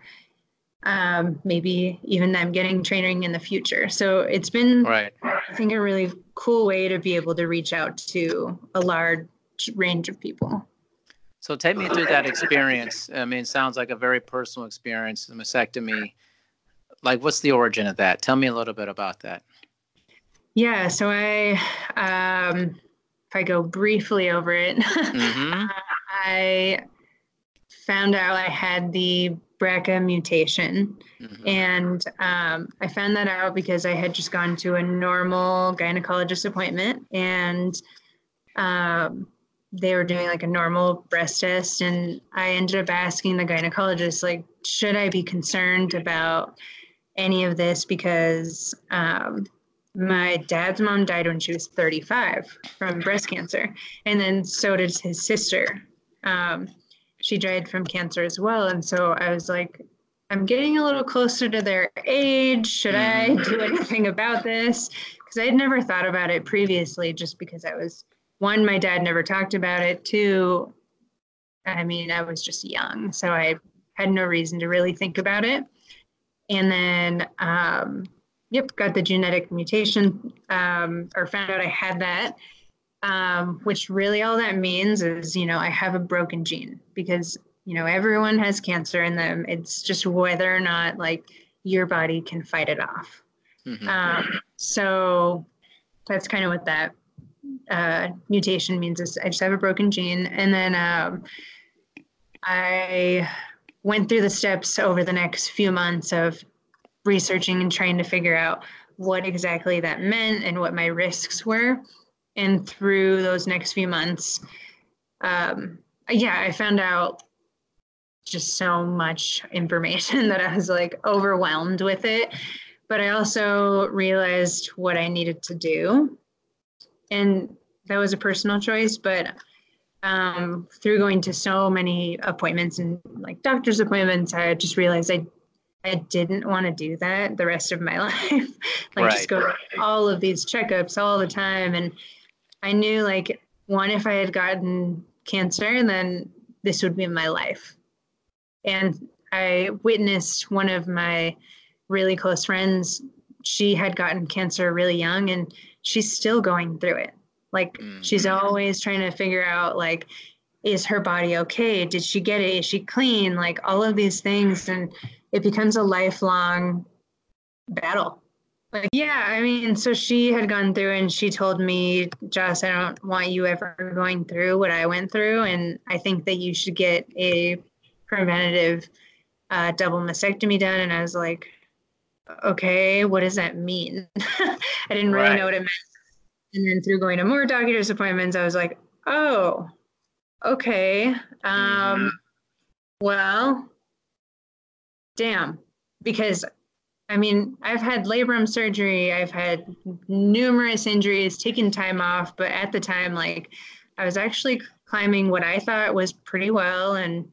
Speaker 4: um, maybe even them getting training in the future. So it's been, right. I think, a really cool way to be able to reach out to a large range of people.
Speaker 3: So take me through that experience. I mean, it sounds like a very personal experience, the mastectomy like what's the origin of that tell me a little bit about that
Speaker 4: yeah so i um if i go briefly over it mm-hmm. i found out i had the BRCA mutation. Mm-hmm. And um, I found that out because I had just gone to a normal gynecologist appointment and um, they were doing like a normal breast test. And I ended up asking the gynecologist, like, should I be concerned about any of this because um, my dad's mom died when she was 35 from breast cancer, and then so did his sister. Um, she died from cancer as well, and so I was like, I'm getting a little closer to their age. Should I mm-hmm. do anything about this? Because I had never thought about it previously, just because I was one, my dad never talked about it. Two, I mean, I was just young, so I had no reason to really think about it and then um, yep got the genetic mutation um, or found out i had that. Um, which really all that means is you know i have a broken gene because you know everyone has cancer in them. It's just whether or not like your body can fight it off. Mm-hmm. um, so that's kind of what that uh, mutation means is i just have a broken gene. And then um, i went through the steps over the next few months of researching and trying to figure out what exactly that meant and what my risks were. And through those next few months, um, yeah, I found out just so much information that I was like overwhelmed with it. But I also realized what I needed to do. And that was a personal choice, but um, through going to so many appointments and like doctor's appointments, I just realized I I didn't want to do that the rest of my life. like right. just go all of these checkups all the time. And I knew like one, if I had gotten cancer, then this would be my life. And I witnessed one of my really close friends, she had gotten cancer really young and she's still going through it. Like mm-hmm. she's always trying to figure out like is her body okay? Did she get it? Is she clean? Like all of these things and it becomes a lifelong battle. Like yeah, I mean, so she had gone through and she told me, Joss, I don't want you ever going through what I went through and I think that you should get a preventative uh, double mastectomy done, and I was like, okay, what does that mean? I didn't really right. know what it meant. And then through going to more doctor's appointments, I was like, oh, okay. Um, mm-hmm. Well, damn. Because, I mean, I've had labrum surgery, I've had numerous injuries, taken time off, but at the time, like, I was actually climbing what I thought was pretty well and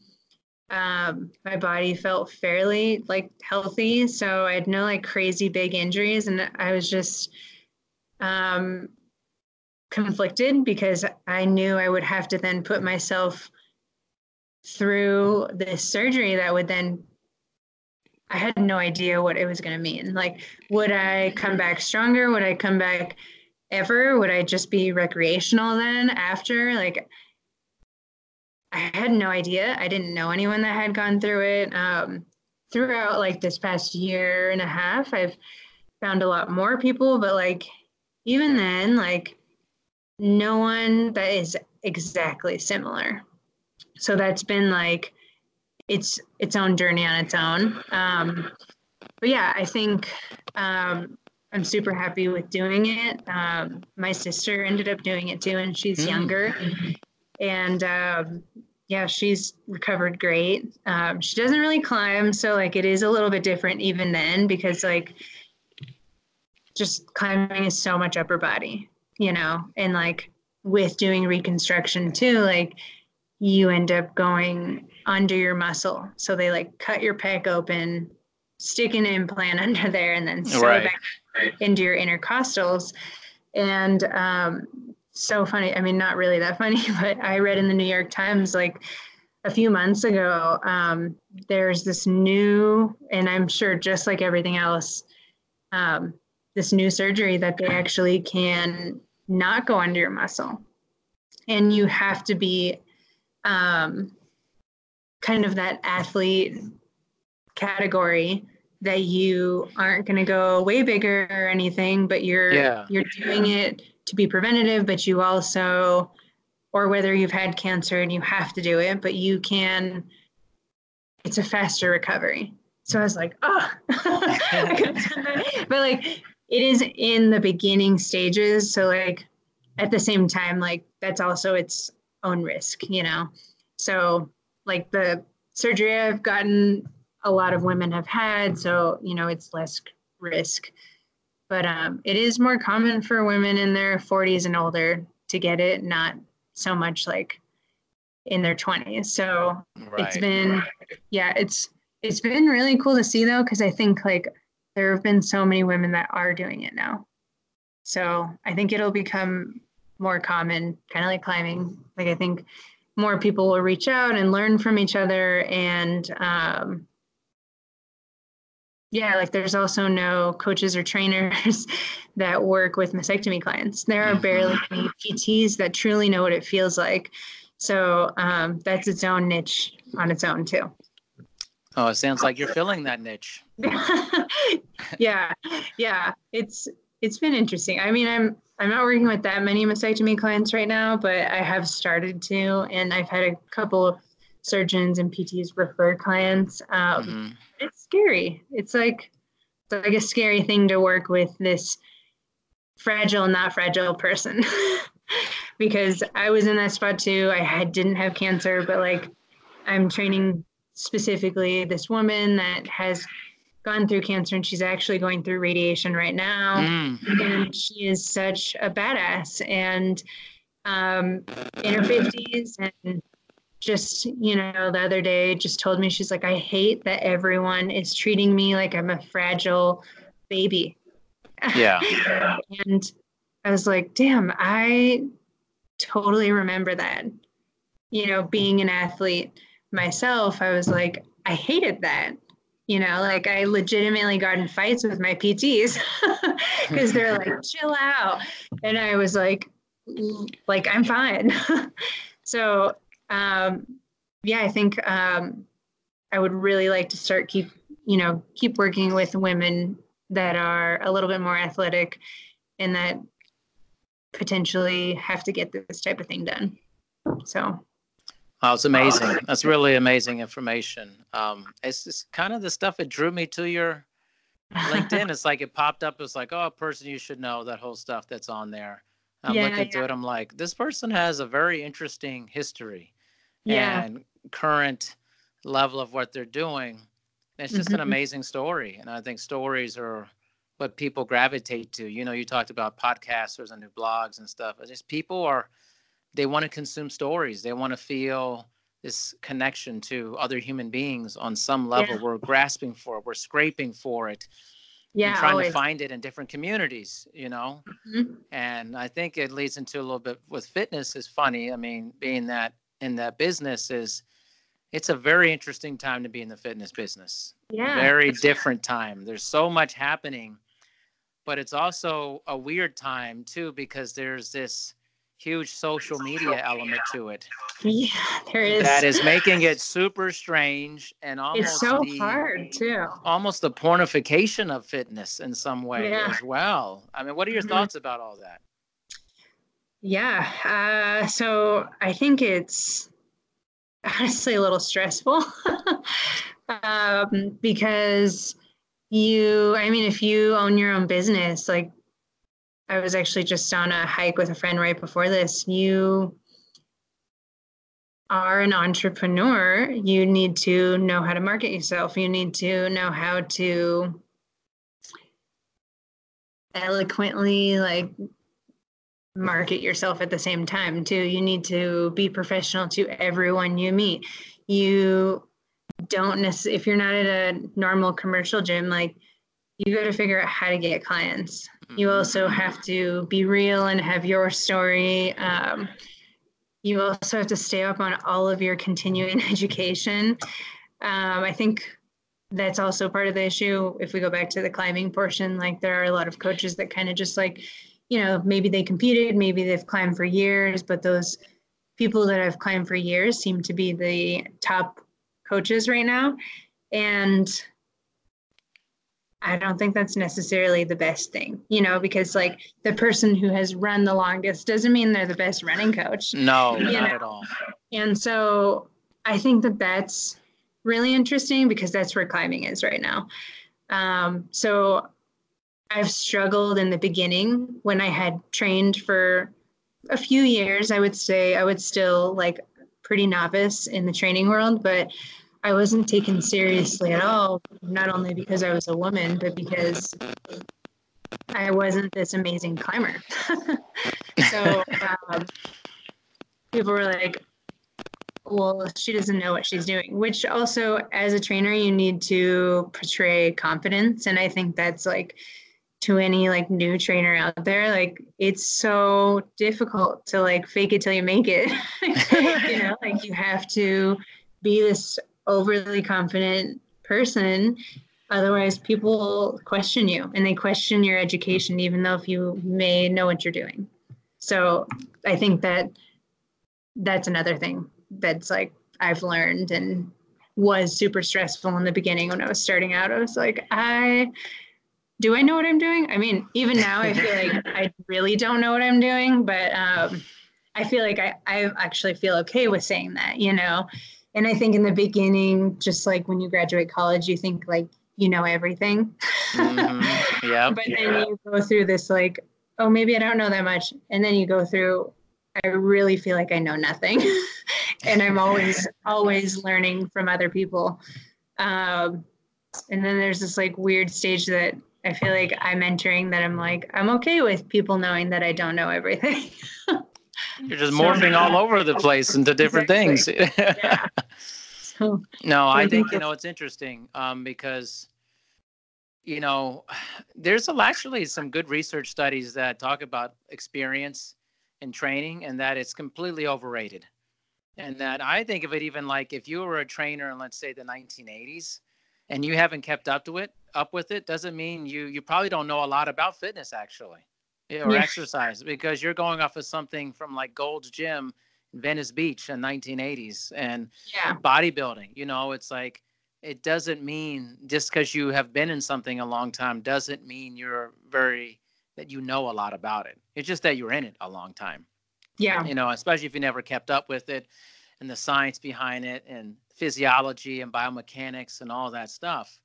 Speaker 4: um, my body felt fairly like healthy. So I had no like crazy big injuries and I was just um, conflicted because I knew I would have to then put myself through this surgery that would then I had no idea what it was going to mean. Like, would I come back stronger? Would I come back ever? Would I just be recreational then after? Like, I had no idea. I didn't know anyone that had gone through it. Um, throughout like this past year and a half, I've found a lot more people, but like even then, like no one that is exactly similar. So that's been like its its own journey on its own. Um, but yeah, I think um, I'm super happy with doing it. Um, my sister ended up doing it too, and she's mm. younger and um, yeah, she's recovered great. Um, she doesn't really climb, so like it is a little bit different even then because like just climbing is so much upper body, you know, and like with doing reconstruction too, like you end up going under your muscle. So they like cut your pec open, stick an implant under there, and then sew right. it back into your intercostals. And um, so funny. I mean, not really that funny, but I read in the New York Times like a few months ago, um, there's this new, and I'm sure just like everything else, um, this new surgery that they actually can not go under your muscle. And you have to be um, kind of that athlete category that you aren't going to go way bigger or anything, but you're yeah. you're doing it to be preventative, but you also, or whether you've had cancer and you have to do it, but you can, it's a faster recovery. So I was like, oh, but like it is in the beginning stages. So like at the same time, like that's also its own risk, you know? So like the surgery I've gotten, a lot of women have had. So, you know, it's less risk but um, it is more common for women in their 40s and older to get it, not so much like in their 20s. So right, it's been, right. yeah, it's it's been really cool to see though, because I think like there have been so many women that are doing it now. So I think it'll become more common, kind of like climbing. Like I think more people will reach out and learn from each other and um, yeah, like there's also no coaches or trainers that work with mastectomy clients. There are mm-hmm. barely any PTs that truly know what it feels like. So um, that's its own niche on its own too.
Speaker 3: Oh, it sounds like you're filling that niche.
Speaker 4: yeah, yeah. It's it's been interesting. I mean, I'm I'm not working with that many mastectomy clients right now, but I have started to, and I've had a couple of surgeons and PTs refer clients. Um, mm-hmm. It's scary. It's like it's like a scary thing to work with this fragile, not fragile person. because I was in that spot too. I had didn't have cancer, but like I'm training specifically this woman that has gone through cancer and she's actually going through radiation right now. Mm. And she is such a badass and um, in her 50s and just you know the other day just told me she's like i hate that everyone is treating me like i'm a fragile baby
Speaker 3: yeah
Speaker 4: and i was like damn i totally remember that you know being an athlete myself i was like i hated that you know like i legitimately got in fights with my pts because they're like chill out and i was like like i'm fine so um, yeah, I think um, I would really like to start keep you know keep working with women that are a little bit more athletic and that potentially have to get this type of thing done. So.
Speaker 3: Oh, it's amazing. That's really amazing information. Um, it's just kind of the stuff that drew me to your LinkedIn. it's like it popped up. It's like, oh, a person you should know. That whole stuff that's on there. I'm yeah, looking yeah. through it. I'm like, this person has a very interesting history yeah. and current level of what they're doing. It's just mm-hmm. an amazing story. And I think stories are what people gravitate to. You know, you talked about podcasters and new blogs and stuff. It's just people are, they want to consume stories. They want to feel this connection to other human beings on some level. Yeah. We're grasping for it, we're scraping for it yeah trying always. to find it in different communities you know mm-hmm. and i think it leads into a little bit with fitness is funny i mean being that in that business is it's a very interesting time to be in the fitness business yeah very different time there's so much happening but it's also a weird time too because there's this huge social media element to it.
Speaker 4: Yeah, there is.
Speaker 3: That is making it super strange and almost
Speaker 4: it's so
Speaker 3: the,
Speaker 4: hard too.
Speaker 3: Almost the pornification of fitness in some way yeah. as well. I mean, what are your mm-hmm. thoughts about all that?
Speaker 4: Yeah, uh, so I think it's honestly a little stressful um, because you, I mean, if you own your own business, like I was actually just on a hike with a friend right before this. You are an entrepreneur. You need to know how to market yourself. You need to know how to eloquently like market yourself at the same time too. You need to be professional to everyone you meet. You don't necessarily if you're not at a normal commercial gym like you got to figure out how to get clients you also have to be real and have your story. Um, you also have to stay up on all of your continuing education. Um, I think that's also part of the issue. If we go back to the climbing portion, like there are a lot of coaches that kind of just like, you know, maybe they competed, maybe they've climbed for years, but those people that have climbed for years seem to be the top coaches right now. And I don't think that's necessarily the best thing, you know, because like the person who has run the longest doesn't mean they're the best running coach.
Speaker 3: No, not know? at all.
Speaker 4: And so I think that that's really interesting because that's where climbing is right now. Um, so I've struggled in the beginning when I had trained for a few years. I would say I would still like pretty novice in the training world, but I wasn't taken seriously at all, not only because I was a woman, but because I wasn't this amazing climber. so um, people were like, well, she doesn't know what she's doing, which also, as a trainer, you need to portray confidence. And I think that's like, to any like new trainer out there like it's so difficult to like fake it till you make it you know like you have to be this overly confident person otherwise people question you and they question your education even though if you may know what you're doing. So i think that that's another thing that's like i've learned and was super stressful in the beginning when i was starting out. I was like i do i know what i'm doing? I mean even now i feel like i really don't know what i'm doing but um, i feel like I, I actually feel okay with saying that you know and I think in the beginning, just like when you graduate college, you think like you know everything.
Speaker 3: Mm-hmm. Yeah.
Speaker 4: but then you go through this like, oh, maybe I don't know that much, and then you go through. I really feel like I know nothing, and I'm always always learning from other people. Um, and then there's this like weird stage that I feel like I'm entering that I'm like I'm okay with people knowing that I don't know everything.
Speaker 3: You're just morphing all over the place into different things. yeah. So, no, I think you know it's interesting um, because you know there's actually some good research studies that talk about experience and training, and that it's completely overrated. And that I think of it even like if you were a trainer in let's say the 1980s, and you haven't kept up to it, up with it, doesn't mean you you probably don't know a lot about fitness actually or yeah. exercise because you're going off of something from like Gold's Gym in Venice Beach in 1980s and yeah. bodybuilding. You know, it's like it doesn't mean just because you have been in something a long time doesn't mean you're very that you know a lot about it. It's just that you're in it a long time.
Speaker 4: Yeah.
Speaker 3: You know, especially if you never kept up with it. and the science behind it and physiology and biomechanics and all that stuff.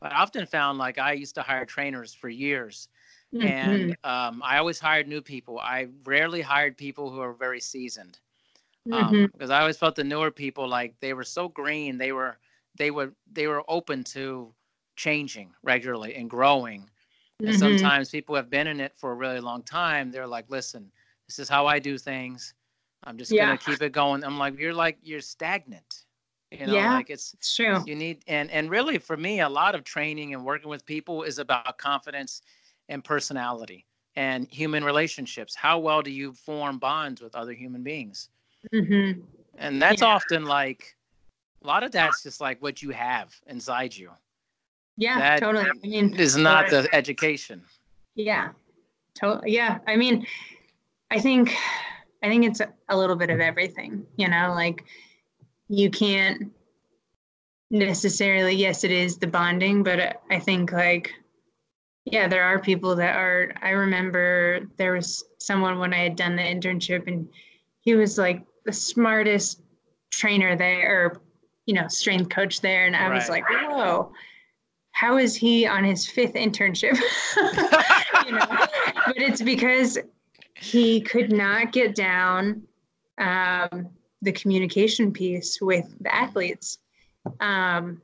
Speaker 3: But I often found like I used to hire trainers for years. Mm-hmm. And um, I always hired new people. I rarely hired people who are very seasoned because um, mm-hmm. I always felt the newer people like they were so green. They were they were they were open to changing regularly and growing. And mm-hmm. sometimes people have been in it for a really long time. They're like, listen, this is how I do things. I'm just yeah. gonna keep it going. I'm like, you're like you're stagnant. You know,
Speaker 4: yeah,
Speaker 3: like it's,
Speaker 4: it's true.
Speaker 3: You need and and really for me, a lot of training and working with people is about confidence and personality and human relationships. How well do you form bonds with other human beings? Mm-hmm. And that's yeah. often like a lot of that's just like what you have inside you.
Speaker 4: Yeah, that totally. I
Speaker 3: mean, is not the education.
Speaker 4: Yeah, totally. Yeah, I mean, I think, I think it's a little bit of everything. You know, like you can't necessarily. Yes, it is the bonding, but I think like, yeah, there are people that are. I remember there was someone when I had done the internship, and he was like the smartest trainer there, or you know, strength coach there, and I right. was like, whoa how is he on his fifth internship? you know, but it's because he could not get down um, the communication piece with the athletes. Um,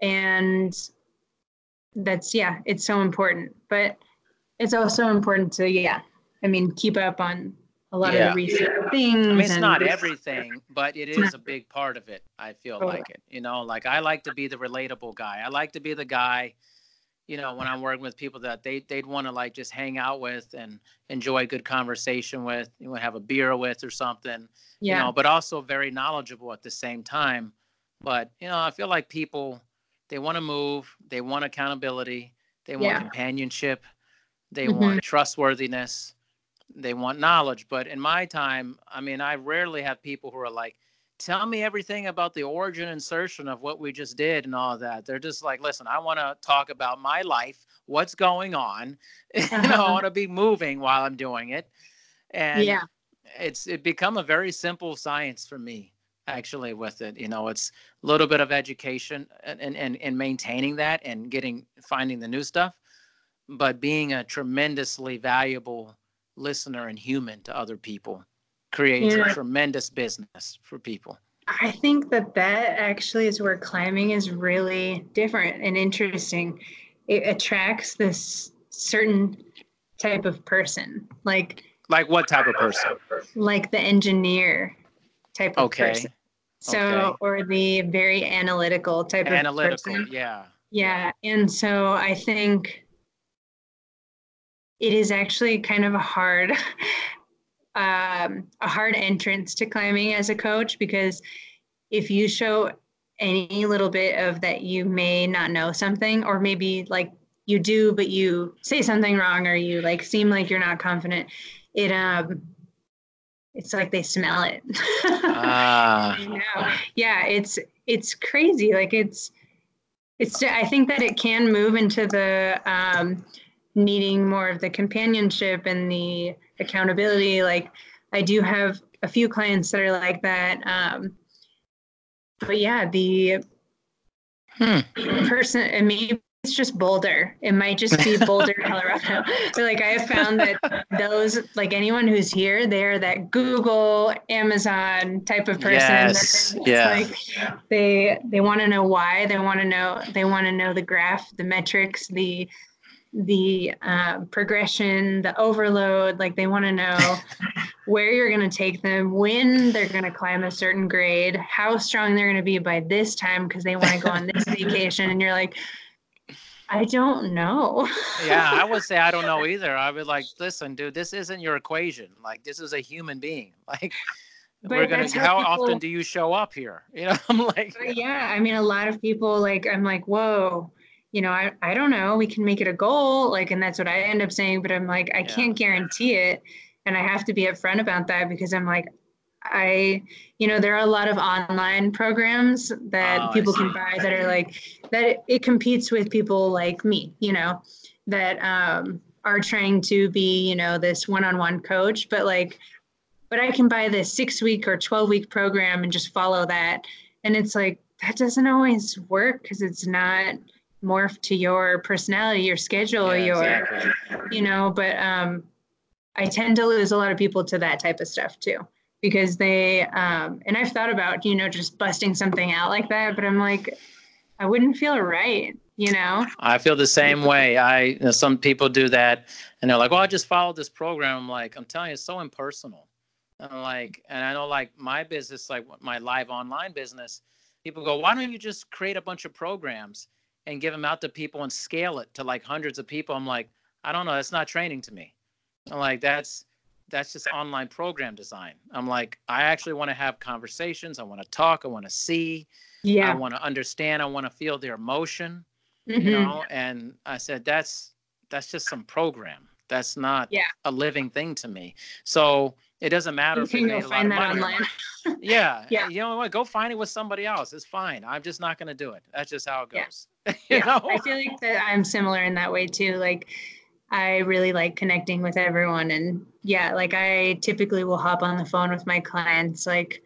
Speaker 4: and that's, yeah, it's so important. But it's also important to, yeah, I mean, keep up on a lot yeah. of the recent things. I
Speaker 3: mean, it's not everything, but it is a big part of it. I feel totally. like it. You know, like I like to be the relatable guy. I like to be the guy, you know, when I'm working with people that they they'd want to like just hang out with and enjoy good conversation with, you know, have a beer with or something. Yeah. You know, but also very knowledgeable at the same time. But you know, I feel like people they want to move, they want accountability, they want yeah. companionship, they mm-hmm. want trustworthiness they want knowledge. But in my time, I mean, I rarely have people who are like, tell me everything about the origin insertion of what we just did and all that. They're just like, listen, I want to talk about my life, what's going on. you know, I uh-huh. want to be moving while I'm doing it. And yeah. it's it become a very simple science for me actually with it you know it's a little bit of education uh, and and, and maintaining that and getting finding the new stuff but being a tremendously valuable listener and human to other people creates yeah. a tremendous business for people.
Speaker 4: I think that that actually is where climbing is really different and interesting. It attracts this certain type of person, like
Speaker 3: like what type of person?
Speaker 4: Like the engineer type of okay. person. So, okay. or the very analytical type
Speaker 3: analytical,
Speaker 4: of person.
Speaker 3: Analytical, yeah.
Speaker 4: Yeah, and so I think it is actually kind of a hard um, a hard entrance to climbing as a coach because if you show any little bit of that you may not know something or maybe like you do but you say something wrong or you like seem like you're not confident it um it's like they smell it ah. yeah it's it's crazy like it's it's i think that it can move into the um needing more of the companionship and the accountability. Like I do have a few clients that are like that. Um, but yeah, the hmm. person and maybe it's just Boulder. It might just be Boulder, Colorado. But like I have found that those like anyone who's here, they're that Google, Amazon type of person.
Speaker 3: Yes. Yeah.
Speaker 4: Like they they want to know why. They want to know they want to know the graph, the metrics, the the uh, progression, the overload. Like they want to know where you're going to take them, when they're going to climb a certain grade, how strong they're going to be by this time because they want to go on this vacation. And you're like, I don't know.
Speaker 3: yeah, I would say I don't know either. I would like, listen, dude, this isn't your equation. Like, this is a human being. Like, but we're gonna. How, how people, often do you show up here? You know, I'm like.
Speaker 4: Yeah, I mean, a lot of people like. I'm like, whoa you know, I, I don't know, we can make it a goal. Like, and that's what I end up saying, but I'm like, I yeah. can't guarantee it. And I have to be upfront about that because I'm like, I, you know, there are a lot of online programs that oh, people can buy that are like, that it, it, competes with people like me, you know, that um, are trying to be, you know, this one on one coach. But like, but I can buy this six week or 12 week program and just follow that. And it's like, that doesn't always work because it's not morphed to your personality, your schedule, yeah, your, exactly. you know, but um, I tend to lose a lot of people to that type of stuff too because they um, and I've thought about you know just busting something out like that, but I'm like, I wouldn't feel right, you know.
Speaker 3: I feel the same way. I you know, some people do that, and they're like, "Well, I just followed this program." I'm like, I'm telling you, it's so impersonal. And like, and I know like my business, like my live online business, people go, "Why don't you just create a bunch of programs and give them out to people and scale it to like hundreds of people?" I'm like, I don't know. That's not training to me. I'm like, that's that's just online program design. I'm like, I actually want to have conversations. I want to talk. I want to see. Yeah. I want to understand. I want to feel their emotion. Mm-hmm. You know, and I said that's that's just some program. That's not yeah. a living thing to me. So it doesn't matter
Speaker 4: you
Speaker 3: if
Speaker 4: can go find that online.
Speaker 3: yeah. yeah. You know what? Go find it with somebody else. It's fine. I'm just not going to do it. That's just how it goes. Yeah. you yeah. know?
Speaker 4: I feel like that I'm similar in that way too. Like I really like connecting with everyone. And yeah, like I typically will hop on the phone with my clients like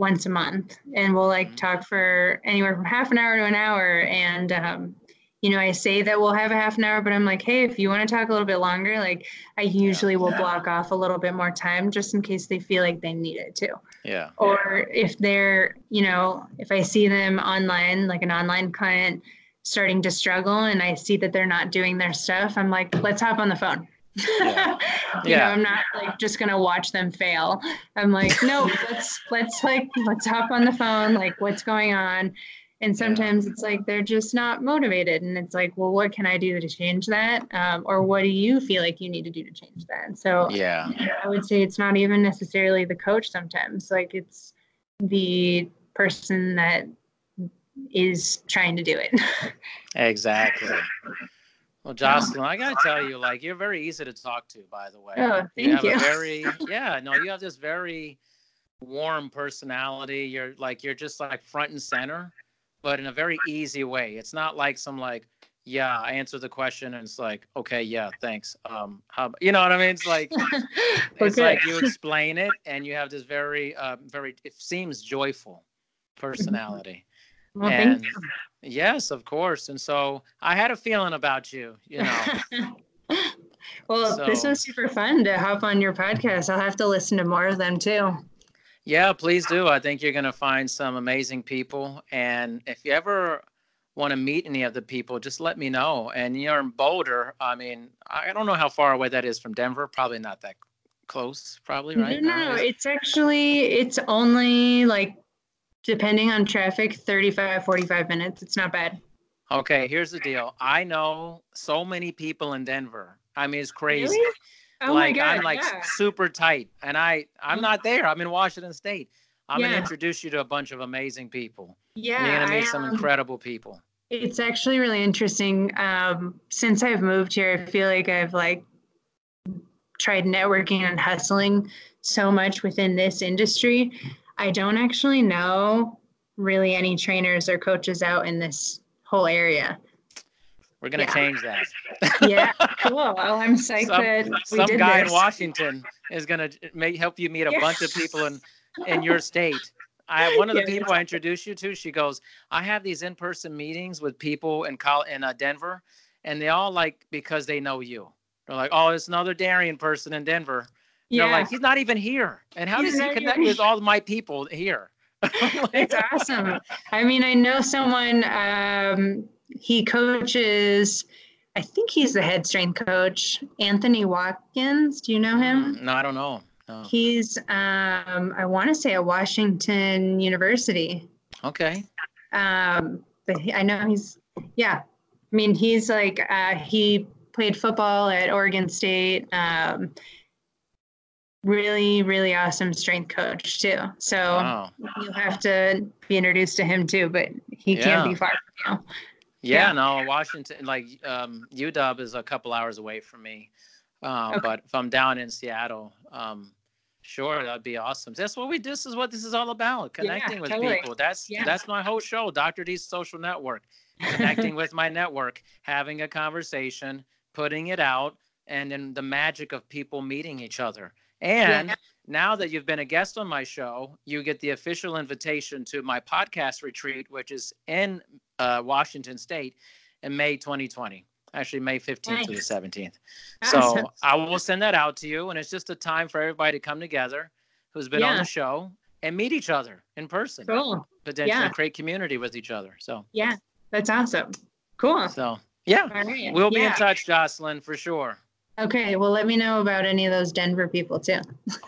Speaker 4: once a month and we'll like mm-hmm. talk for anywhere from half an hour to an hour. And, um, you know, I say that we'll have a half an hour, but I'm like, hey, if you want to talk a little bit longer, like I usually yeah. will block off a little bit more time just in case they feel like they need it too.
Speaker 3: Yeah.
Speaker 4: Or if they're, you know, if I see them online, like an online client, starting to struggle and I see that they're not doing their stuff, I'm like, let's hop on the phone. Yeah. you yeah. know, I'm not like just gonna watch them fail. I'm like, no, let's let's like let's hop on the phone. Like, what's going on? And sometimes yeah. it's like they're just not motivated, and it's like, well, what can I do to change that? Um, or what do you feel like you need to do to change that? So
Speaker 3: yeah,
Speaker 4: I would say it's not even necessarily the coach. Sometimes, like it's the person that is trying to do it.
Speaker 3: exactly. Well, Joslynn, I gotta tell you, like you're very easy to talk to. By the way,
Speaker 4: oh, thank you.
Speaker 3: Have
Speaker 4: you.
Speaker 3: A very, yeah, no, you have this very warm personality. You're like you're just like front and center, but in a very easy way. It's not like some like, yeah, I answer the question and it's like, okay, yeah, thanks. Um, how, you know what I mean? It's like, it's okay. like you explain it and you have this very, uh, very, it seems joyful personality.
Speaker 4: Well, and
Speaker 3: yes, of course. And so I had a feeling about you, you know.
Speaker 4: well, so, this was super fun to hop on your podcast. I'll have to listen to more of them too.
Speaker 3: Yeah, please do. I think you're going to find some amazing people. And if you ever want to meet any of the people, just let me know. And you're in Boulder. I mean, I don't know how far away that is from Denver. Probably not that close, probably, right?
Speaker 4: No, No, no, it's actually, it's only like depending on traffic 35 45 minutes. It's not bad.
Speaker 3: Okay here's the deal. I know so many people in denver. I mean it's crazy.
Speaker 4: Really? oh
Speaker 3: like
Speaker 4: my God,
Speaker 3: i'm like
Speaker 4: yeah.
Speaker 3: super tight and i i'm not there. I'm in washington state. I'm yeah. gonna introduce you to a bunch of amazing people.
Speaker 4: Yeah
Speaker 3: you're gonna meet some um, incredible people.
Speaker 4: it's actually really interesting um, since i've moved here i feel like i've like tried networking and hustling so much within this industry I don't actually know really any trainers or coaches out in this whole area.
Speaker 3: We're gonna yeah. change that.
Speaker 4: yeah, cool. Well, I'm psyched some, that we
Speaker 3: some
Speaker 4: did
Speaker 3: guy
Speaker 4: this.
Speaker 3: in Washington is gonna make help you meet a yeah. bunch of people in in your state. I one of the yeah, people I introduced you to, she goes, I have these in-person meetings with people in Col- in uh, Denver, and they all like because they know you. They're like, oh, it's another Darian person in Denver. Yeah. They're like, he's not even here. And how he's does he connect with all my people here?
Speaker 4: it's awesome. I mean, I know someone, um, he coaches, I think he's the head strength coach, Anthony Watkins. Do you know him?
Speaker 3: Mm, no, I don't know. No.
Speaker 4: He's, um, I want to say at Washington University.
Speaker 3: Okay.
Speaker 4: Um, but he, I know he's, yeah. I mean, he's like, uh, he played football at Oregon State. Um, really really awesome strength coach too. So wow. you'll have to be introduced to him too but he yeah. can't be far from you.
Speaker 3: Yeah, yeah, no washington like um uw is a couple hours away from me. Um, okay. but if i'm down in seattle um sure that'd be awesome. That's what we this is what this is all about connecting yeah, with totally. people. That's that's my whole show dr d's social network. Connecting with my network having a conversation putting it out and then the magic of people meeting each other And yeah. now that you've been a guest on my show, you get the official invitation to my podcast retreat, which is in uh, Washington State in May 2020 actually May 15th nice. to the 17th. So I will send that out to you. And it's just a time for everybody to come together who's been yeah. on the show and meet each other in person.
Speaker 4: Cool.
Speaker 3: Potentially yeah. create community with each other. So
Speaker 4: yeah, that's awesome. Cool.
Speaker 3: So yeah, right. we'll be in touch, Joslynn, for sure.
Speaker 4: Okay. Well, let me know about any of those Denver people too.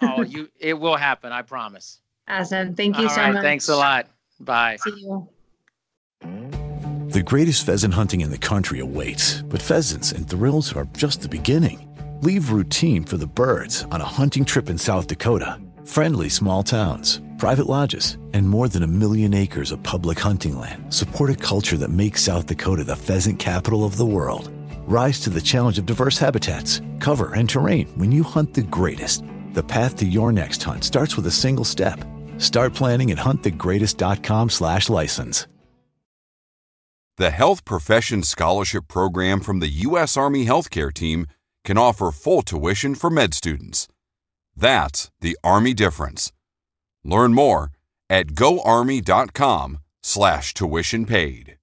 Speaker 3: oh, you, it will happen. I promise.
Speaker 4: Awesome. Thank you
Speaker 3: All
Speaker 4: so
Speaker 3: right,
Speaker 4: much.
Speaker 3: Thanks a lot. Bye.
Speaker 4: See you.
Speaker 1: The greatest pheasant hunting in the country awaits, but pheasants and thrills are just the beginning. Leave routine for the birds on a hunting trip in South Dakota. Friendly small towns, private lodges, and more than a million acres of public hunting land support a culture that makes South Dakota the pheasant capital of the world. Rise to the challenge of diverse habitats, cover, and terrain when you hunt the greatest. The path to your next hunt starts with a single step. Start planning at huntthegreatest.com/license.
Speaker 6: The Health Profession Scholarship Program from the U.S. Army Healthcare Team can offer full tuition for med students. That's the Army difference. Learn more at goarmy.com slash tuition paid.